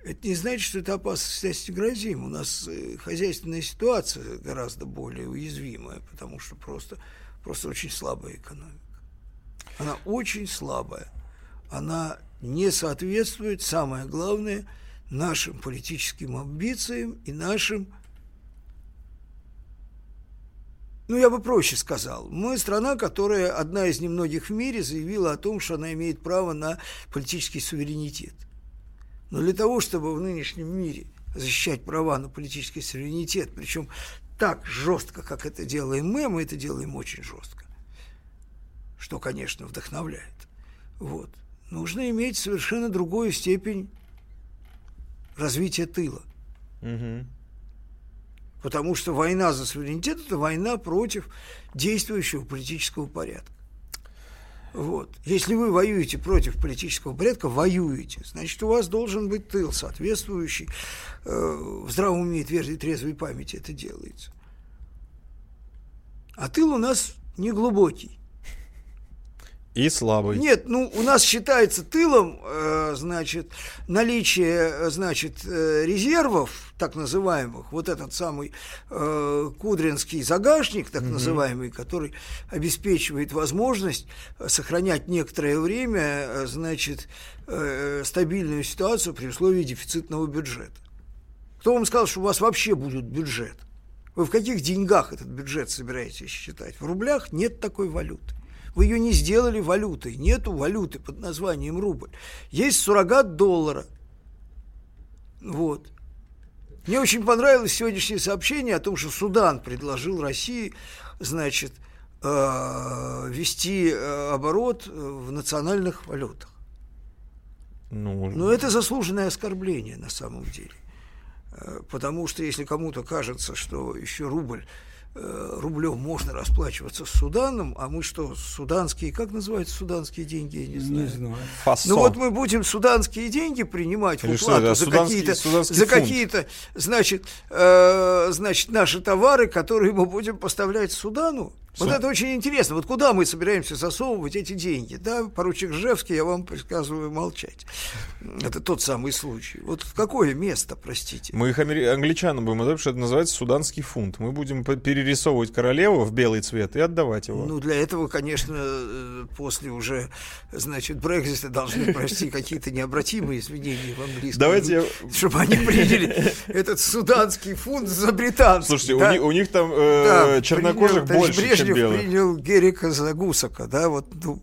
это не значит, что это опасность грозим. У нас э, хозяйственная ситуация гораздо более уязвимая, потому что просто, просто очень слабая экономика. Она очень слабая она не соответствует, самое главное, нашим политическим амбициям и нашим ну, я бы проще сказал. Мы страна, которая одна из немногих в мире заявила о том, что она имеет право на политический суверенитет. Но для того, чтобы в нынешнем мире защищать права на политический суверенитет, причем так жестко, как это делаем мы, мы это делаем очень жестко, что, конечно, вдохновляет. Вот нужно иметь совершенно другую степень развития тыла. Угу. Потому что война за суверенитет – это война против действующего политического порядка. Вот. Если вы воюете против политического порядка, воюете, значит, у вас должен быть тыл соответствующий. Э, в здравом уме и трезвой памяти это делается. А тыл у нас не глубокий. И слабый. Нет, ну у нас считается тылом, э, значит, наличие, э, значит, э, резервов, так называемых, вот этот самый э, кудринский загашник, так угу. называемый, который обеспечивает возможность сохранять некоторое время, э, значит, э, стабильную ситуацию при условии дефицитного бюджета. Кто вам сказал, что у вас вообще будет бюджет? Вы в каких деньгах этот бюджет собираетесь считать? В рублях нет такой валюты. Вы ее не сделали валютой. Нету валюты под названием рубль. Есть суррогат доллара. Вот. Мне очень понравилось сегодняшнее сообщение о том, что Судан предложил России, значит, э, вести э, оборот в национальных валютах. Ну, Но это заслуженное оскорбление на самом деле. Э, Потому что если кому-то кажется, что еще рубль э, рублем можно расплачиваться с Суданом, а мы что, суданские, как называются суданские деньги, я не знаю. Не знаю. фасо. Ну вот мы будем суданские деньги принимать в Или что уплату это, за какие-то, за какие-то, значит, э, значит, наши товары, которые мы будем поставлять Судану. Вот это очень интересно. Вот куда мы собираемся засовывать эти деньги? Да, поручик Жевский, я вам приказываю молчать. Это тот самый случай. Вот в какое место, простите? Мы их англичанам будем отдавать, что это называется суданский фунт. Мы будем перерисовывать королеву в белый цвет и отдавать его. Ну, для этого, конечно, э, после уже, значит, Брекзита должны пройти какие-то необратимые изменения в английском. Давайте я- Чтобы они приняли этот суданский фунт за британский. Слушайте, у да? них, у них там э, Да, чернокожих принял, больше, чем Белых. принял Герика за Гусака, да, вот, ну,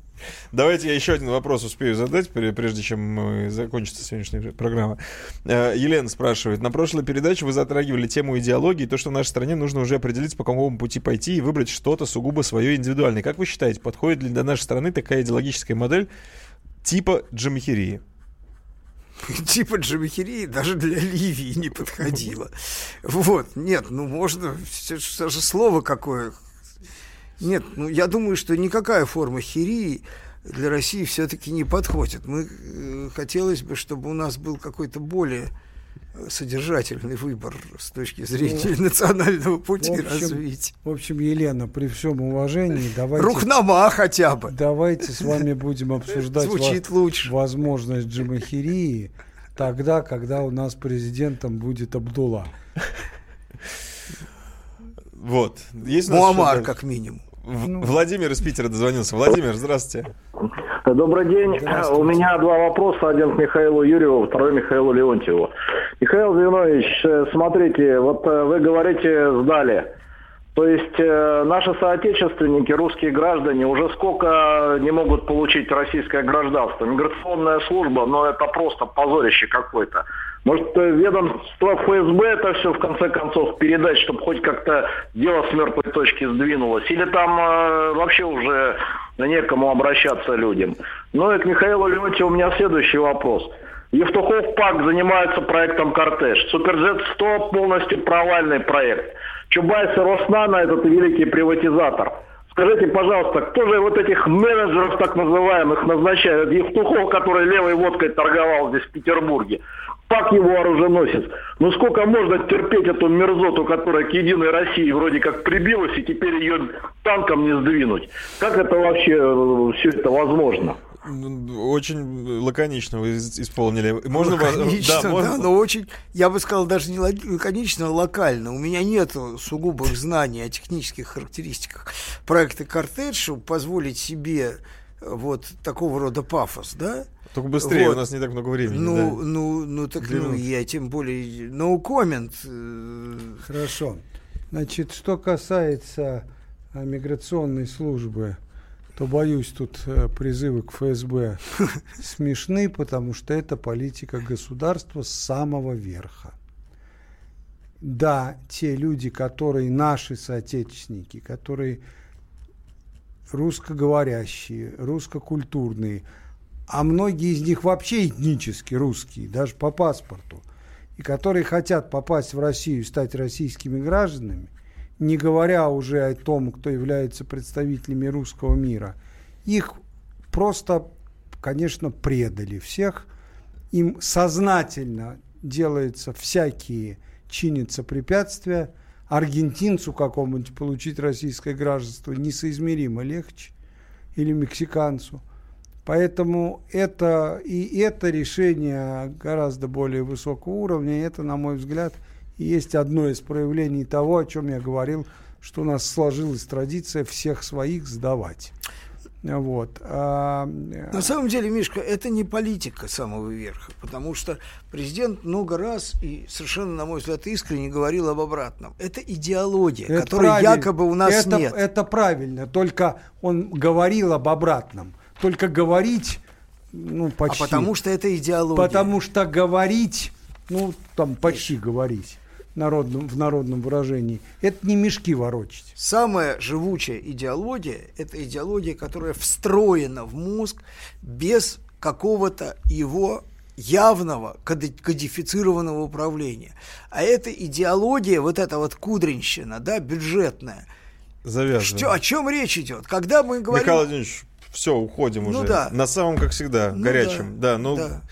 Давайте я еще один вопрос успею задать, пре- прежде чем закончится сегодняшняя программа. Э, Елена спрашивает. На прошлой передаче вы затрагивали тему идеологии, то, что нашей стране нужно уже определиться, по какому пути пойти и выбрать что-то сугубо свое индивидуальное. Как вы считаете, подходит ли для нашей страны такая идеологическая модель типа джамахирии? типа джамахирии даже для Ливии не подходило. Вот, нет, ну можно, все, все же слово какое. Нет, ну я думаю, что никакая форма хирии для России все-таки не подходит. Мы э, хотелось бы, чтобы у нас был какой-то более э, содержательный выбор с точки зрения национального пути В общем, развития. В общем, Елена, при всем уважении, давайте... Рухнама хотя бы. Давайте с вами будем обсуждать Звучит во- лучше. возможность джамахирии тогда, когда у нас президентом будет Абдулла. Вот. Есть что-то? как минимум. В- Владимир из Питера дозвонился. Владимир, здравствуйте. Добрый день. Здравствуйте. У меня два вопроса. Один к Михаилу Юрьеву, второй Михаилу Леонтьеву. Михаил Зинович, э, смотрите, вот э, вы говорите «сдали». То есть э, наши соотечественники, русские граждане, уже сколько не могут получить российское гражданство. Миграционная служба, но это просто позорище какое-то. Может, э, ведомство ФСБ это все в конце концов передать, чтобы хоть как-то дело с мертвой точки сдвинулось? Или там э, вообще уже некому обращаться людям? Ну и к Михаилу Леонтьеву у меня следующий вопрос. Евтухов ПАК занимается проектом «Кортеж». Суперджет-100 полностью провальный проект. Чубайс и Роснана – этот великий приватизатор. Скажите, пожалуйста, кто же вот этих менеджеров так называемых назначает? Евтухов, который левой водкой торговал здесь в Петербурге. ПАК его оруженосец. Ну сколько можно терпеть эту мерзоту, которая к Единой России вроде как прибилась, и теперь ее танком не сдвинуть? Как это вообще все это возможно? Ну, Очень лаконично вы исполнили. Можно вас- Лаконично, да, можно- но очень, я бы сказал, даже не лак- лаконично, а локально. У меня нет сугубых знаний о технических характеристиках проекта «Кортедж», чтобы позволить себе э, вот такого рода пафос, да? Только быстрее, Вот. у нас не так много времени. Ну, да. ну, ну, так ну, я тем более no comment. э, Хорошо. Значит, что касается а, миграционной службы, то боюсь, тут э, призывы к ФСБ смешны, потому что это политика государства с самого верха. Да, те люди, которые наши соотечественники, которые русскоговорящие, русскокультурные, а многие из них вообще этнически русские, даже по паспорту, и которые хотят попасть в Россию и стать российскими гражданами, не говоря уже о том, кто является представителями русского мира, их просто, конечно, предали всех. Им сознательно делаются всякие, чинятся препятствия. Аргентинцу какому-нибудь получить российское гражданство несоизмеримо легче. Или мексиканцу. Поэтому это и это решение гораздо более высокого уровня. Это, на мой взгляд, есть одно из проявлений того, о чем я говорил, что у нас сложилась традиция всех своих сдавать. Вот. А, На самом деле, Мишка, это не политика самого верха, потому что президент много раз и совершенно, на мой взгляд, искренне говорил об обратном. Это идеология, Это которой правильно. якобы у нас это, нет. Это правильно, только он говорил об обратном. Только говорить, ну, почти. А потому что это идеология. Потому что говорить, ну, там, почти говорить народном, в народном выражении, это не мешки ворочать. Самая живучая идеология – это идеология, которая встроена в мозг без какого-то его явного кодифицированного управления. А это идеология, вот эта вот кудринщина, да, бюджетная. Завязано. Что, о чем речь идет? Когда мы говорим... Михаил Владимирович, все, уходим Ну уже. да. На самом, как всегда, Ну горячем. да, Да, ну, да.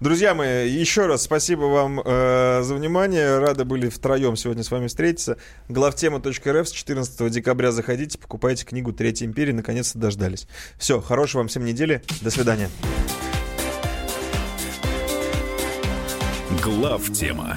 Друзья мои, еще раз спасибо вам э, за внимание. Рады были втроем сегодня с вами встретиться. Главтема.рф с 14 декабря заходите, покупайте книгу Третья империя. Наконец-то дождались. Все, хорошей вам всем недели. До свидания. Глав тема.